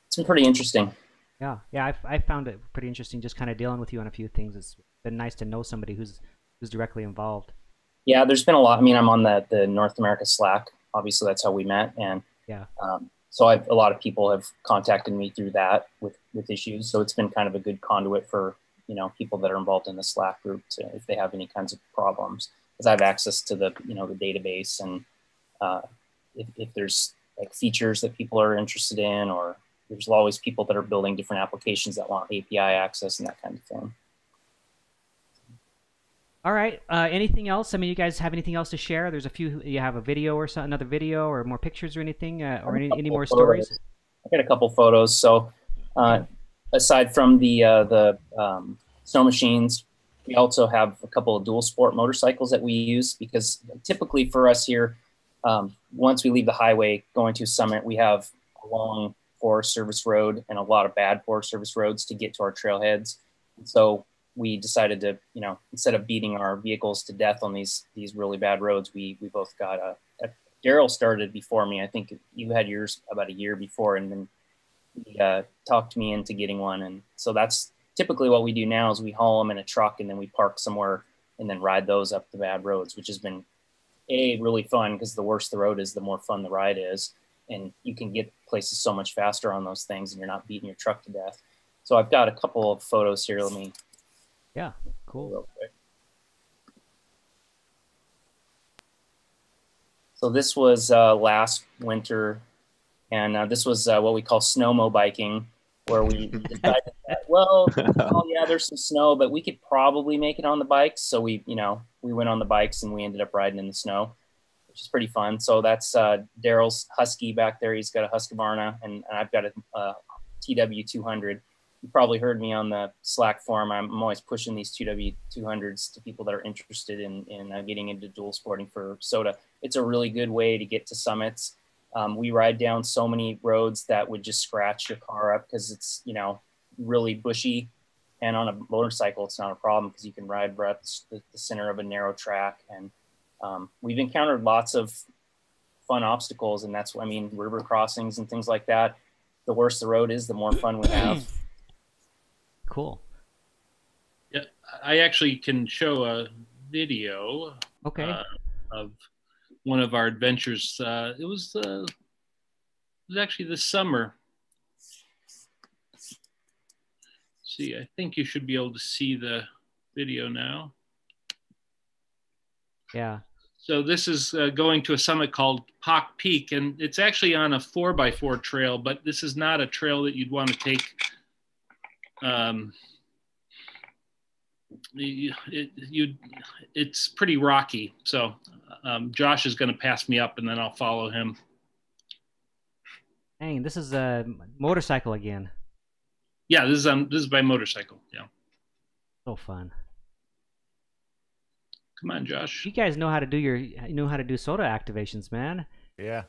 It's been pretty interesting. Yeah, yeah, I, I found it pretty interesting just kind of dealing with you on a few things. It's been nice to know somebody who's who's directly involved. Yeah, there's been a lot. I mean, I'm on the the North America Slack. Obviously, that's how we met, and Yeah. um, so I've, a lot of people have contacted me through that with with issues. So it's been kind of a good conduit for you know people that are involved in the Slack group to if they have any kinds of problems, because I have access to the you know the database and uh, if, if there's like features that people are interested in, or there's always people that are building different applications that want API access and that kind of thing. All right. Uh, anything else? I mean, you guys have anything else to share? There's a few. You have a video or so, another video or more pictures or anything, uh, or any, any more stories? I got a couple photos. So, uh, aside from the uh, the um, snow machines, we also have a couple of dual sport motorcycles that we use because typically for us here, um, once we leave the highway going to Summit, we have a long Forest Service road and a lot of bad Forest Service roads to get to our trailheads. So we decided to, you know, instead of beating our vehicles to death on these these really bad roads, we we both got a. a Daryl started before me. I think you had yours about a year before, and then he uh, talked me into getting one. And so that's typically what we do now is we haul them in a truck and then we park somewhere and then ride those up the bad roads, which has been a really fun because the worse the road is, the more fun the ride is, and you can get places so much faster on those things, and you're not beating your truck to death. So I've got a couple of photos here. Let me Yeah. Cool. real quick. So this was uh, last winter, and uh, this was uh, what we call snowmo biking, where we decided that well, oh yeah, there's some snow, but we could probably make it on the bikes. So we, you know, we went on the bikes and we ended up riding in the snow, which is pretty fun. So that's uh, Daryl's Husky back there. He's got a Husqvarna, and, and I've got a uh, TW200 you probably heard me on the Slack forum. I'm, I'm always pushing these TW200s to people that are interested in, in uh, getting into dual sporting for SOTA. It's a really good way to get to summits. Um, we ride down so many roads that would just scratch your car up because it's you know really bushy, and on a motorcycle it's not a problem because you can ride right up the, the center of a narrow track. And um, we've encountered lots of fun obstacles, and that's what I mean river crossings and things like that. The worse the road is, the more fun we have. Cool. Yeah, I actually can show a video Okay. uh, of one of our adventures. Uh, it was uh, it was actually this summer. See, I think you should be able to see the video now. yeah. So this is uh, going to a summit called Pock Peak, and it's actually on a four by four trail, but this is not a trail that you'd want to take. Um, you, it, you, it's pretty rocky. So um, Josh is going to pass me up, and then I'll follow him. Dang, this is a motorcycle again. Yeah, this is um, this is by motorcycle. Yeah, So fun. come on, Josh. You guys know how to do your you know how to do SOTA activations, man. Yeah.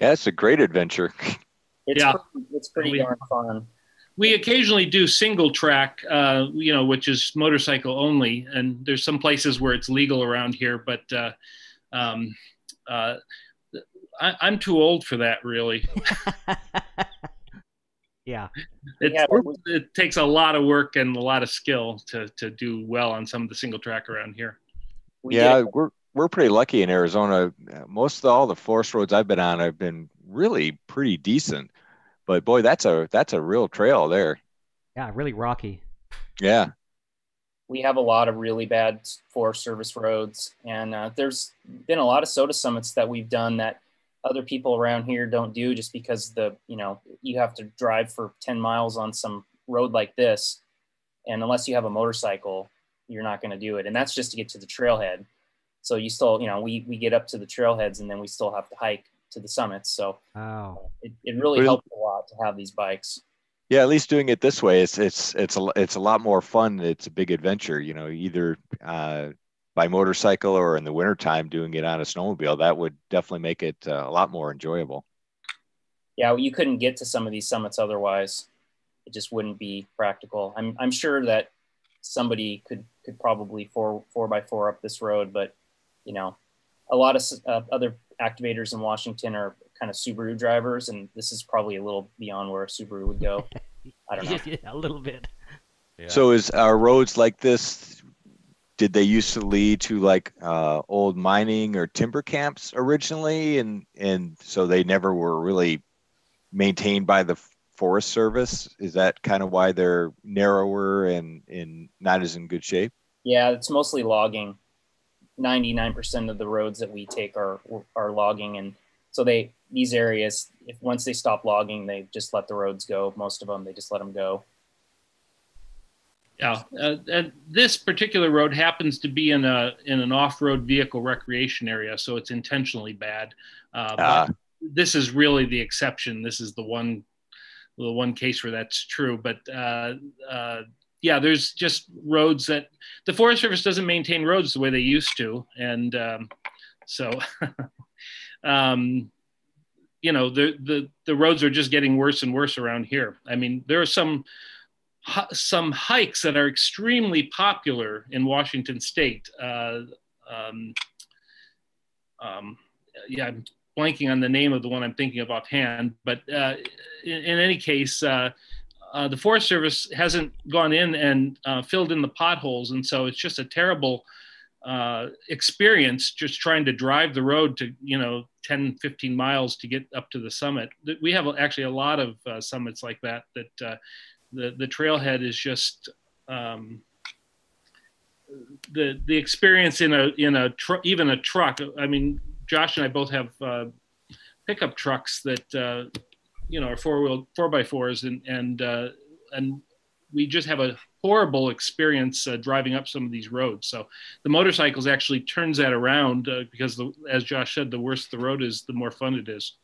Yeah, it's a great adventure. It's Yeah. pretty, it's pretty We- darn fun. We occasionally do single track, uh, you know, which is motorcycle only, and there's some places where it's legal around here, but uh, um, uh, I, I'm too old for that. Really, yeah. it's, Yeah, we- it takes a lot of work and a lot of skill to to do well on some of the single track around here. We yeah, did- we're we're pretty lucky in Arizona. Uh, Most of all the forest roads I've been on have been really pretty decent. But boy, that's a that's a real trail there. Yeah, really rocky. Yeah. we have a lot of really bad Forest Service roads, and uh, there's been a lot of SOTA summits that we've done that other people around here don't do, just because the you know you have to drive for 10 miles on some road like this, and unless you have a motorcycle, you're not going to do it, and that's just to get to the trailhead. So you still, you know, we we get up to the trailheads, and then we still have to hike to the summits. So Oh. it, it really Really? helps a lot to have these bikes. Yeah, at least doing it this way, it's it's it's a it's a lot more fun. It's a big adventure, you know, either uh, by motorcycle or in the wintertime doing it on a snowmobile. That would definitely make it uh, a lot more enjoyable. yeah, you couldn't get to some of these summits otherwise. It just wouldn't be practical. I'm I'm sure that somebody could could probably four four by four up this road, but you know, a lot of uh, other activators in Washington are kind of Subaru drivers, and this is probably a little beyond where a Subaru would go. I don't know. Yeah, a little bit. Yeah. So is our roads like this? Did they used to lead to like uh, old mining or timber camps originally, and and so they never were really maintained by the Forest Service? Is that kind of why they're narrower and and not as in good shape? Yeah, it's mostly logging. Ninety-nine percent of the roads that we take are are logging, and so they these areas, if once they stop logging, they just let the roads go. Most of them, they just let them go. Yeah, uh, and this particular road happens to be in a in an off-road vehicle recreation area, so it's intentionally bad. Uh, but this is really the exception. This is the one the one case where that's true. But uh, uh, yeah, there's just roads that the Forest Service doesn't maintain roads the way they used to, and um, so um, you know the the the roads are just getting worse and worse around here. I mean, there are some some hikes that are extremely popular in Washington State. Uh, um, um, yeah, I'm blanking on the name of the one I'm thinking of offhand, but uh, in, in any case, uh, uh, the Forest Service hasn't gone in and uh, filled in the potholes, and so it's just a terrible uh, experience just trying to drive the road to you know 10 15 miles to get up to the summit we have actually a lot of uh, summits like that that uh, the the trailhead is just um, the the experience in a in a tr- even a truck. I mean, Josh and I both have pickup trucks that uh, you know our four wheel four by fours, and and uh, and we just have a horrible experience uh, driving up some of these roads. So the motorcycles actually turns that around uh, because, the, as Josh said, the worse the road is, the more fun it is.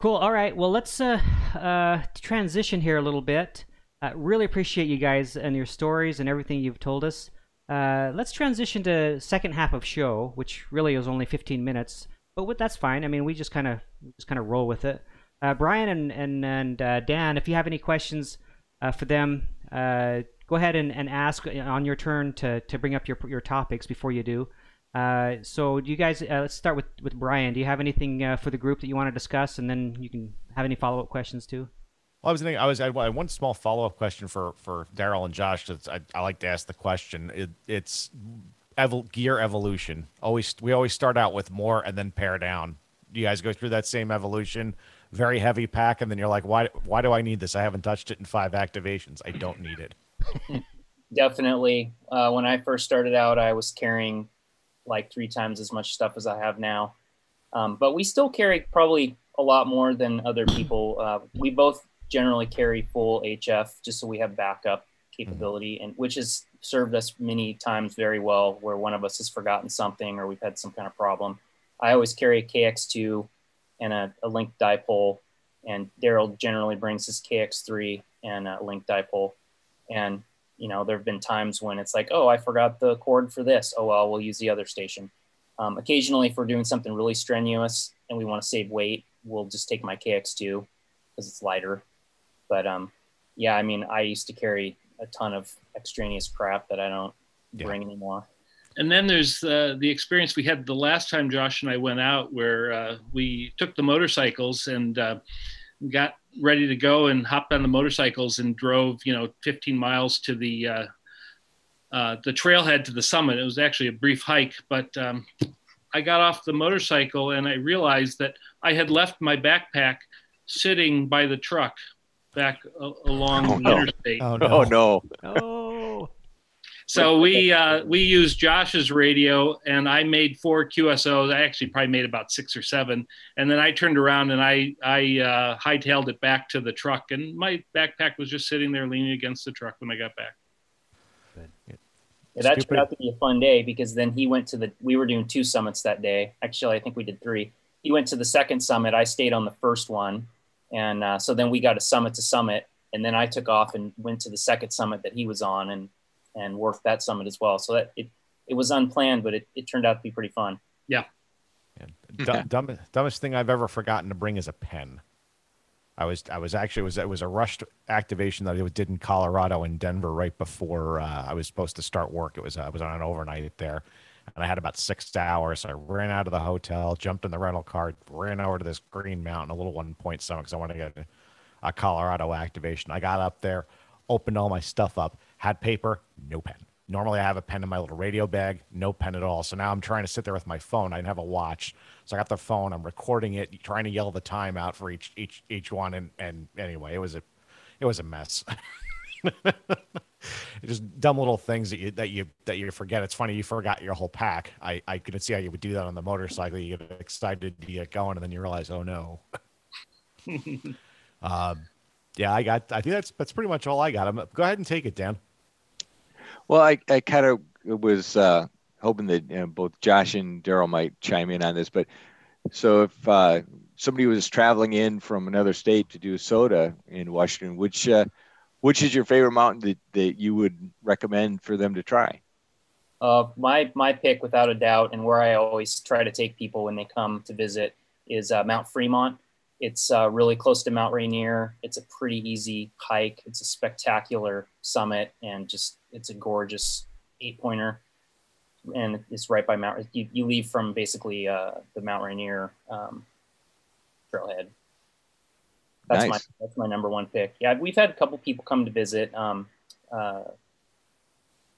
Cool. All right. Well, let's uh, uh, transition here a little bit. Really appreciate you guys and your stories and everything you've told us. Uh, let's transition to second half of show, which really is only 15 minutes. But that's fine. I mean, we just kind of just kind of roll with it. Uh, Brian and and and uh, Dan, if you have any questions uh, for them, uh, go ahead and, and ask on your turn to, to bring up your your topics before you do. Uh, so, do you guys? Uh, let's start with with Brian. Do you have anything for the group that you want to discuss, and then you can have any follow up questions too. Well, I was thinking, I was I had one small follow up question for for Daryl and Josh. I, I like to ask the question. It, it's gear evolution. Always we always start out with more and then pare down. You guys go through that same evolution? Very heavy pack, and then you're like, why why do I need this? I haven't touched it in five activations. I don't need it. Definitely. Uh, when I first started out, I was carrying like three times as much stuff as I have now. Um, but we still carry probably a lot more than other people. Uh, we both generally carry full HF just so we have backup capability, and which has served us many times very well. Where one of us has forgotten something or we've had some kind of problem. I always carry a KX2 and a, a linked dipole, and Daryl generally brings his KX3 and a link dipole. And you know, there have been times when it's like, oh, I forgot the cord for this. Oh well, we'll use the other station. Um, occasionally, if we're doing something really strenuous and we want to save weight, we'll just take my KX2 because it's lighter. But um, yeah, I mean, I used to carry a ton of extraneous crap that I don't yeah. bring anymore. And then there's uh, the experience we had the last time Josh and I went out, where uh, we took the motorcycles and uh, got ready to go and hopped on the motorcycles and drove, you know, 15 miles to the uh, uh, the trailhead to the summit. It was actually a brief hike, but um, I got off the motorcycle and I realized that I had left my backpack sitting by the truck back along oh, the no. interstate. Oh no! Oh no! oh. So we uh, we used Josh's radio, and I made four QSOs. I actually probably made about six or seven, and then I turned around and I I uh, hightailed it back to the truck, and my backpack was just sitting there leaning against the truck when I got back. Yeah, that Stupid. turned out to be a fun day because then he went to the. We were doing two summits that day. Actually, I think we did three. He went to the second summit. I stayed on the first one, and uh, so then we got a summit to summit, and then I took off and went to the second summit that he was on, and and worked that summit as well. So that it it was unplanned, but it, it turned out to be pretty fun. Yeah. yeah. Dumb, dumbest thing I've ever forgotten to bring is a pen. I was I was actually it was it was a rushed activation that I did in Colorado and Denver right before uh, I was supposed to start work. It was I was on an overnight there, and I had about six hours. So I ran out of the hotel, jumped in the rental car, ran over to this Green Mountain, a little one point summit because I wanted to get a, Colorado activation. I got up there, opened all my stuff up, had paper, no pen. Normally, I have a pen in my little radio bag, no pen at all. So now I'm trying to sit there with my phone. I didn't have a watch, so I got the phone. I'm recording it, trying to yell the time out for each each each one. And and anyway, it was a it was a mess. just dumb little things that you that you that you forget. It's funny you forgot your whole pack. I I couldn't see how you would do that on the motorcycle. You get excited to get going, and then you realize, oh no. um, yeah, I got. I think that's that's pretty much all I got. I'm, go ahead and take it, Dan. Well, I, I kind of was uh, hoping that you know, both Josh and Daryl might chime in on this, but so if uh, somebody was traveling in from another state to do SOTA in Washington, which uh, which is your favorite mountain that, that you would recommend for them to try? Uh, my my pick, without a doubt, and where I always try to take people when they come to visit is uh, Mount Fremont. It's uh, really close to Mount Rainier. It's a pretty easy hike. It's a spectacular summit and just it's a gorgeous eight pointer. And it's right by Mount. You, you leave from basically uh, the Mount Rainier um, trailhead. That's nice. my that's my number one pick. Yeah, we've had a couple people come to visit. Um, uh,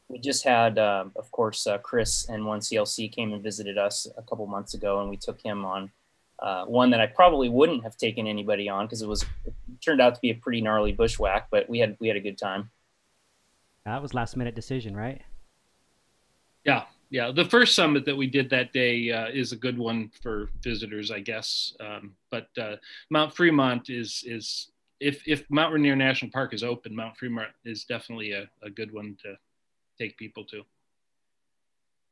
we just had, uh, of course, uh, Chris and One CLC came and visited us a couple months ago, and we took him on uh, one that I probably wouldn't have taken anybody on because it was it turned out to be a pretty gnarly bushwhack, but we had we had a good time. That was last minute decision, right? Yeah, yeah. The first summit that we did that day uh, is a good one for visitors, I guess. Um, but uh, Mount Fremont is is if if Mount Rainier National Park is open, Mount Fremont is definitely a, a good one to take people to.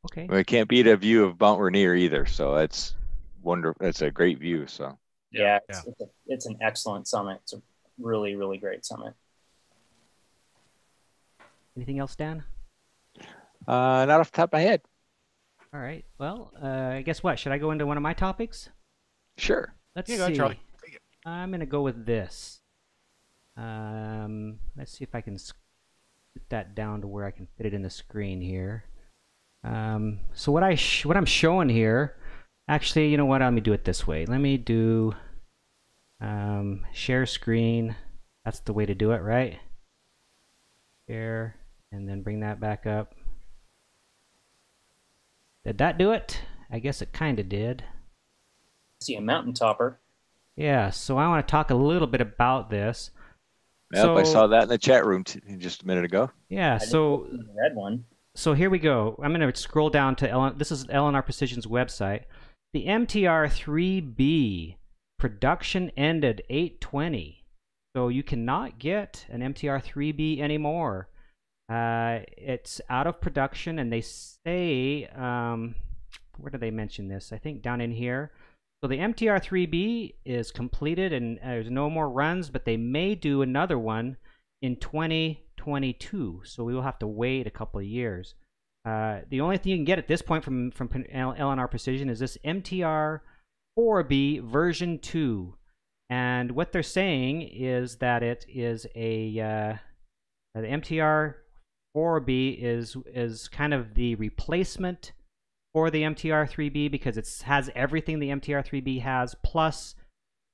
Okay. Well, it can't beat a view of Mount Rainier either, so it's wonderful. It's a great view. So yeah, it's, yeah. It's, a, it's an excellent summit. It's a really, really great summit. Anything else, Dan? Uh, not off the top of my head. All right. Well, uh, guess what? Should I go into one of my topics? Sure. Let's Here you go, see. Charlie. I'm gonna go with this. Um, let's see if I can put that down to where I can fit it in the screen here. Um, so what I sh- what I'm showing here, actually, you know what? Let me do it this way. Let me do um, share screen. That's the way to do it, right? Share, and then bring that back up. Did that do it? I guess it kind of did. see a mountain topper. Yeah, so I want to talk a little bit about this. Yep, I saw that in the chat room t- just a minute ago. Yeah, I so see red one. so here we go. I'm going to scroll down to L- this is LNR Precision's website. The MTR 3B production ended 820. So you cannot get an MTR 3B anymore. Uh, it's out of production, and they say, um, where do they mention this? I think down in here. So the MTR 3B is completed, and there's no more runs, but they may do another one in 2022. So we will have to wait a couple of years. Uh, the only thing you can get at this point from from LNR Precision is this MTR 4B version 2. And what they're saying is that it is a uh, the MTR 4B is is kind of the replacement for the MTR 3B because it has everything the MTR 3B has plus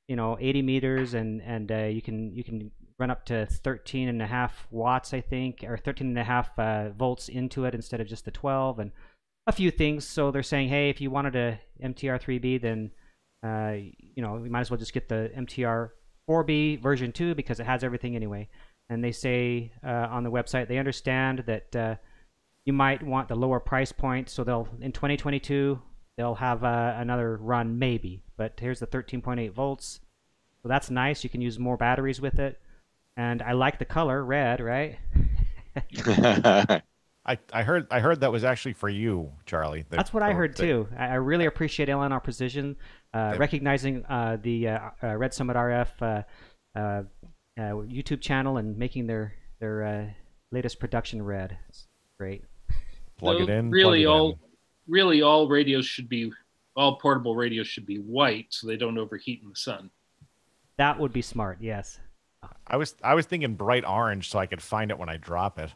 you know 80 meters and and uh, you can you can run up to 13 and a half watts I think or 13 and a half uh, volts into it instead of just the 12 and a few things. So they're saying hey if you wanted a MTR 3B then uh, you know we might as well just get the MTR 4B version 2 because it has everything anyway and they say uh, on the website they understand that uh, you might want the lower price point. So they'll in 2022 they'll have uh, another run maybe but here's the 13.8 volts. So that's nice. You can use more batteries with it. And i like the color red right? I, I heard I heard that was actually for you, Charlie. The- that's what i heard the- too. I, I really appreciate lnr precision uh, Yeah. recognizing uh, the uh, uh, red summit rf uh, youtube channel and making their their uh, latest production red it's great Plug it in. Really, it all in. really all radios should be all portable radios should be white so they don't overheat in the sun. that would be smart yes I was I was thinking bright orange so I could find it when I drop it.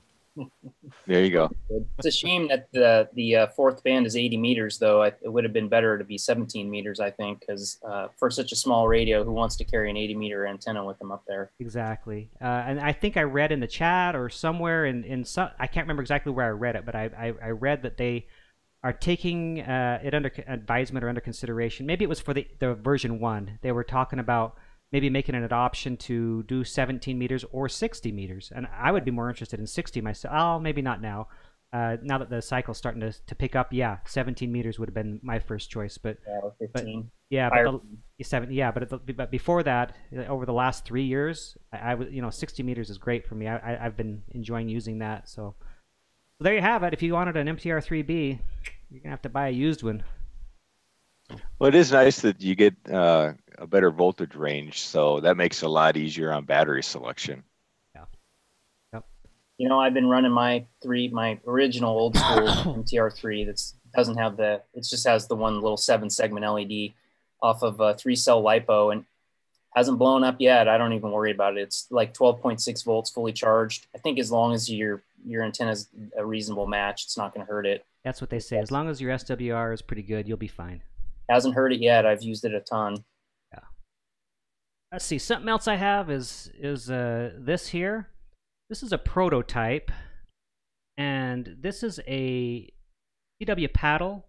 There you go. It's a shame that the the uh, fourth band is 80 meters, though. I, it would have been better to be 17 meters, I think, because uh, for such a small radio, who wants to carry an 80 meter antenna with them up there? Exactly, uh, and I think I read in the chat or somewhere in in some I can't remember exactly where I read it, but I I, I read that they are taking uh, it under advisement or under consideration. Maybe it was for the the version one. They were talking about maybe making it an option to do 17 meters or 60 meters, and I would be more interested in 60 myself. Oh, maybe not now. Uh, now that the cycle's starting to, to pick up, yeah, 17 meters would have been my first choice, but or 15. yeah, but the, seven, yeah, but, it, but before that, uh, over the last three years, I, I was, you know, 60 meters is great for me. I, I, I've been enjoying using that. So, so there you have it. If you wanted an MTR 3B, you're gonna have to buy a used one. Well, it is nice that you get uh, a better voltage range, so that makes it a lot easier on battery selection. Yeah. Yep. You know, I've been running my three, my original old school MTR3 that's doesn't have the, it just has the one little seven segment LED off of a three cell LiPo and hasn't blown up yet. I don't even worry about it. It's like 12.6 volts fully charged. I think as long as your, your antenna is a reasonable match, it's not going to hurt it. That's what they say. As long as your SWR is pretty good, you'll be fine. Hasn't heard it yet. I've used it a ton. Yeah. Let's see. Something else I have is is uh, this here. This is a prototype, and this is a CW paddle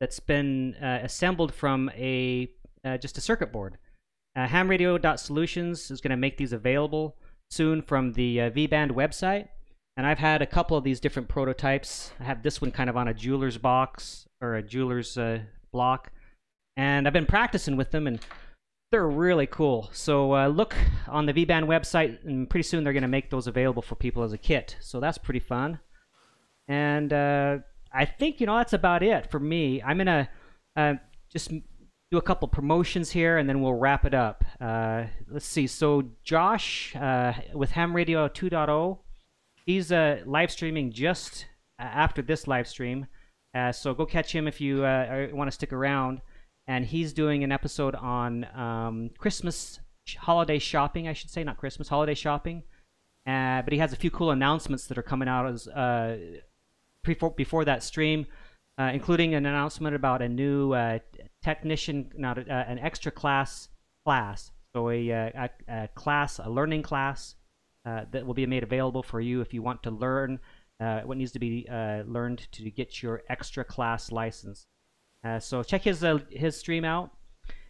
that's been uh, assembled from a uh, just a circuit board. Uh, hamradio.solutions is going to make these available soon from the uh, V-band website. And I've had a couple of these different prototypes. I have this one kind of on a jeweler's box or a jeweler's uh, block, and I've been practicing with them and they're really cool. So uh, look on the V-band website, and pretty soon they're going to make those available for people as a kit. So that's pretty fun. And uh, I think you know that's about it for me. I'm gonna uh, just do a couple promotions here, and then we'll wrap it up. Uh, let's see. So Josh uh, with Ham Radio 2.0, he's uh, live streaming just after this live stream. So go catch him if you want to stick around. And he's doing an episode on um, Christmas holiday shopping, I should say, not Christmas holiday shopping. Uh, but he has a few cool announcements that are coming out as uh, before before that stream, uh, including an announcement about a new uh, technician, not uh, an extra class class. So a, a, a class, a learning class uh, that will be made available for you if you want to learn uh, what needs to be uh, learned to get your extra class license. Uh, so check his uh, his stream out,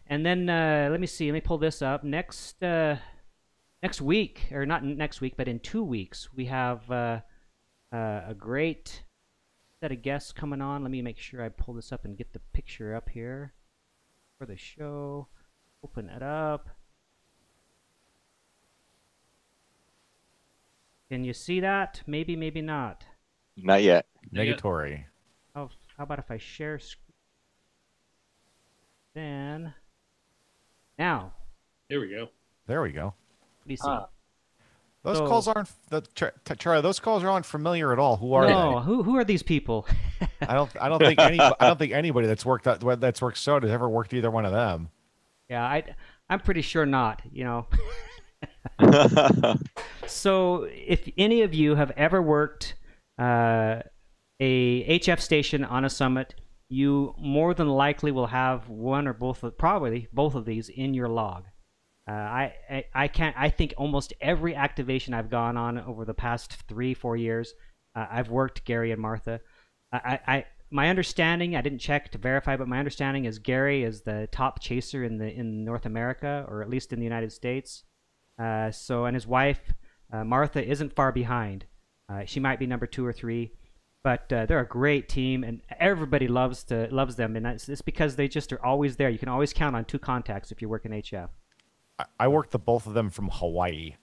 and then uh, let me see. Let me pull this up. Next next week, or not next week, but in two weeks, we have a great set of guests coming on. Let me make sure I pull this up and get the picture up here for the show. Open it up. Can you see that? Maybe, maybe not. Not yet. Negatory. Oh, how about if I share screen? Then, now, There we go. There we go. what do you see? Ah. Those So- calls aren't the Charlie. Those calls aren't familiar at all. Who are no, they? who who are these people? I don't. I don't think any. I don't think anybody that's worked out that's worked SOTA has ever worked either one of them. yeah, I I'm pretty sure not. You know. So, if any of you have ever worked uh, a HF station on a summit, you more than likely will have one or both, of, probably both of these in your log. Uh, I, I I can't. I think almost every activation I've gone on over the past three four years, uh, I've worked Gary and Martha. I, I, my understanding, I didn't check to verify, but my understanding is Gary is the top chaser in the in North America, or at least in the United States. Uh, so, and his wife uh, Martha isn't far behind. Uh, she might be number two or three, but uh, they're a great team, and everybody loves to loves them, and that's it's because they just are always there. You can always count on two contacts if you work in HF. I, I worked the both of them from Hawaii.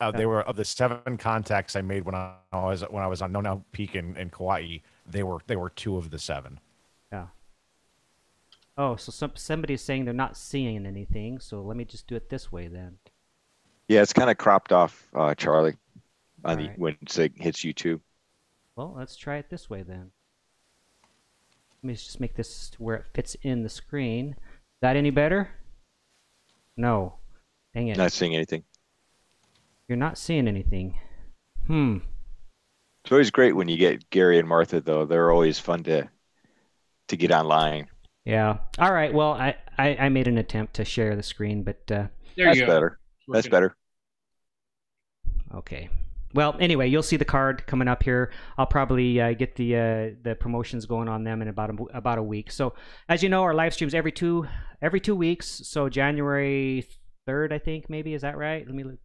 Uh, they were of the seven contacts I made when I was when I was on Nounou Peak in, in Kauai. They were they were two of the seven. Yeah. Oh, so some somebody's saying they're not seeing anything. So let me just do it this way then. yeah, it's kind of cropped off, uh, Charlie, on the, Alright. when it hits YouTube. Well, let's try it this way then. Let me just make this to where it fits in the screen. Is that any better? No. Dang it. Not seeing anything. You're not seeing anything. Hmm. It's always great when you get Gary and Martha, though. They're always fun to to get online. Yeah. All right. Well, I, I, I made an attempt to share the screen, but uh, There That's you go. better. That's better. okay. Well, anyway, you'll see the card coming up here. I'll probably uh, get the uh, the promotions going on them in about a, about a week. So, as you know, our live streams every two every two weeks. So January third, I think maybe is that right? Let me look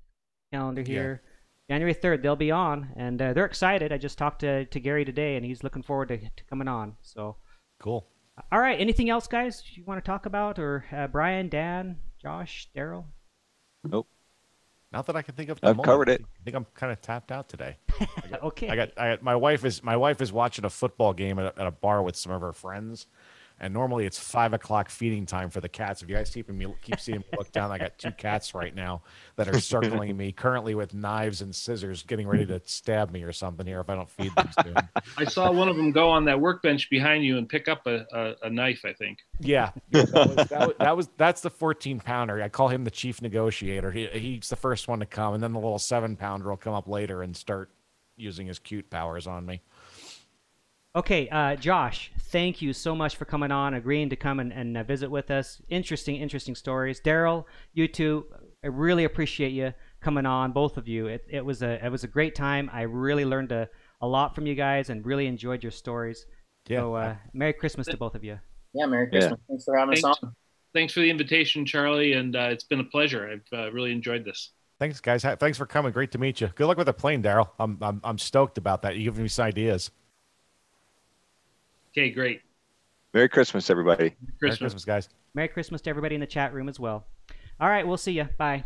calendar Yeah. here. January third, they'll be on, and uh, they're excited. I just talked to, to Gary today, and he's looking forward to, to coming on. So, Cool. all right. Anything else, guys? You want to talk about, or uh, Brian, Dan, Josh, Daryl? Not that I can think of. at the I've moment. covered it. I think I'm kind of tapped out today. Okay. I got, I got my wife is my wife is watching a football game at a, at a bar with some of her friends, and normally it's five o'clock feeding time for the cats. If you guys keep me keep seeing me look down, I got two cats right now that are circling me currently with knives and scissors, getting ready to stab me or something here if I don't feed them soon. I saw one of them go on that workbench behind you and pick up a, a, a knife. I think. Yeah, that was, that was, that was that's the 14 pounder. I call him the chief negotiator. He, he's the first one to come, and then the little seven pounder will come up later and start using his cute powers on me. Okay, uh, Josh, thank you so much for coming on, agreeing to come and, and uh, visit with us. Interesting, interesting stories. Daryl, you too. I really appreciate you coming on, both of you. It, it was a it was a great time. I really learned a, a lot from you guys and really enjoyed your stories. Yeah, So, uh, Merry Christmas to both of you. Yeah, Merry Yeah. Christmas. Thanks for having us on. Thanks for the invitation, Charlie, and uh, it's been a pleasure. I've uh, really enjoyed this. Thanks, guys. Thanks for coming. Great to meet you. Good luck with the plane, Daryl. I'm, I'm I'm stoked about that. You giving me some ideas. Okay, great. Merry Christmas, everybody. Merry Christmas. Christmas, guys. Merry Christmas to everybody in the chat room as well. All right, we'll see you. Bye.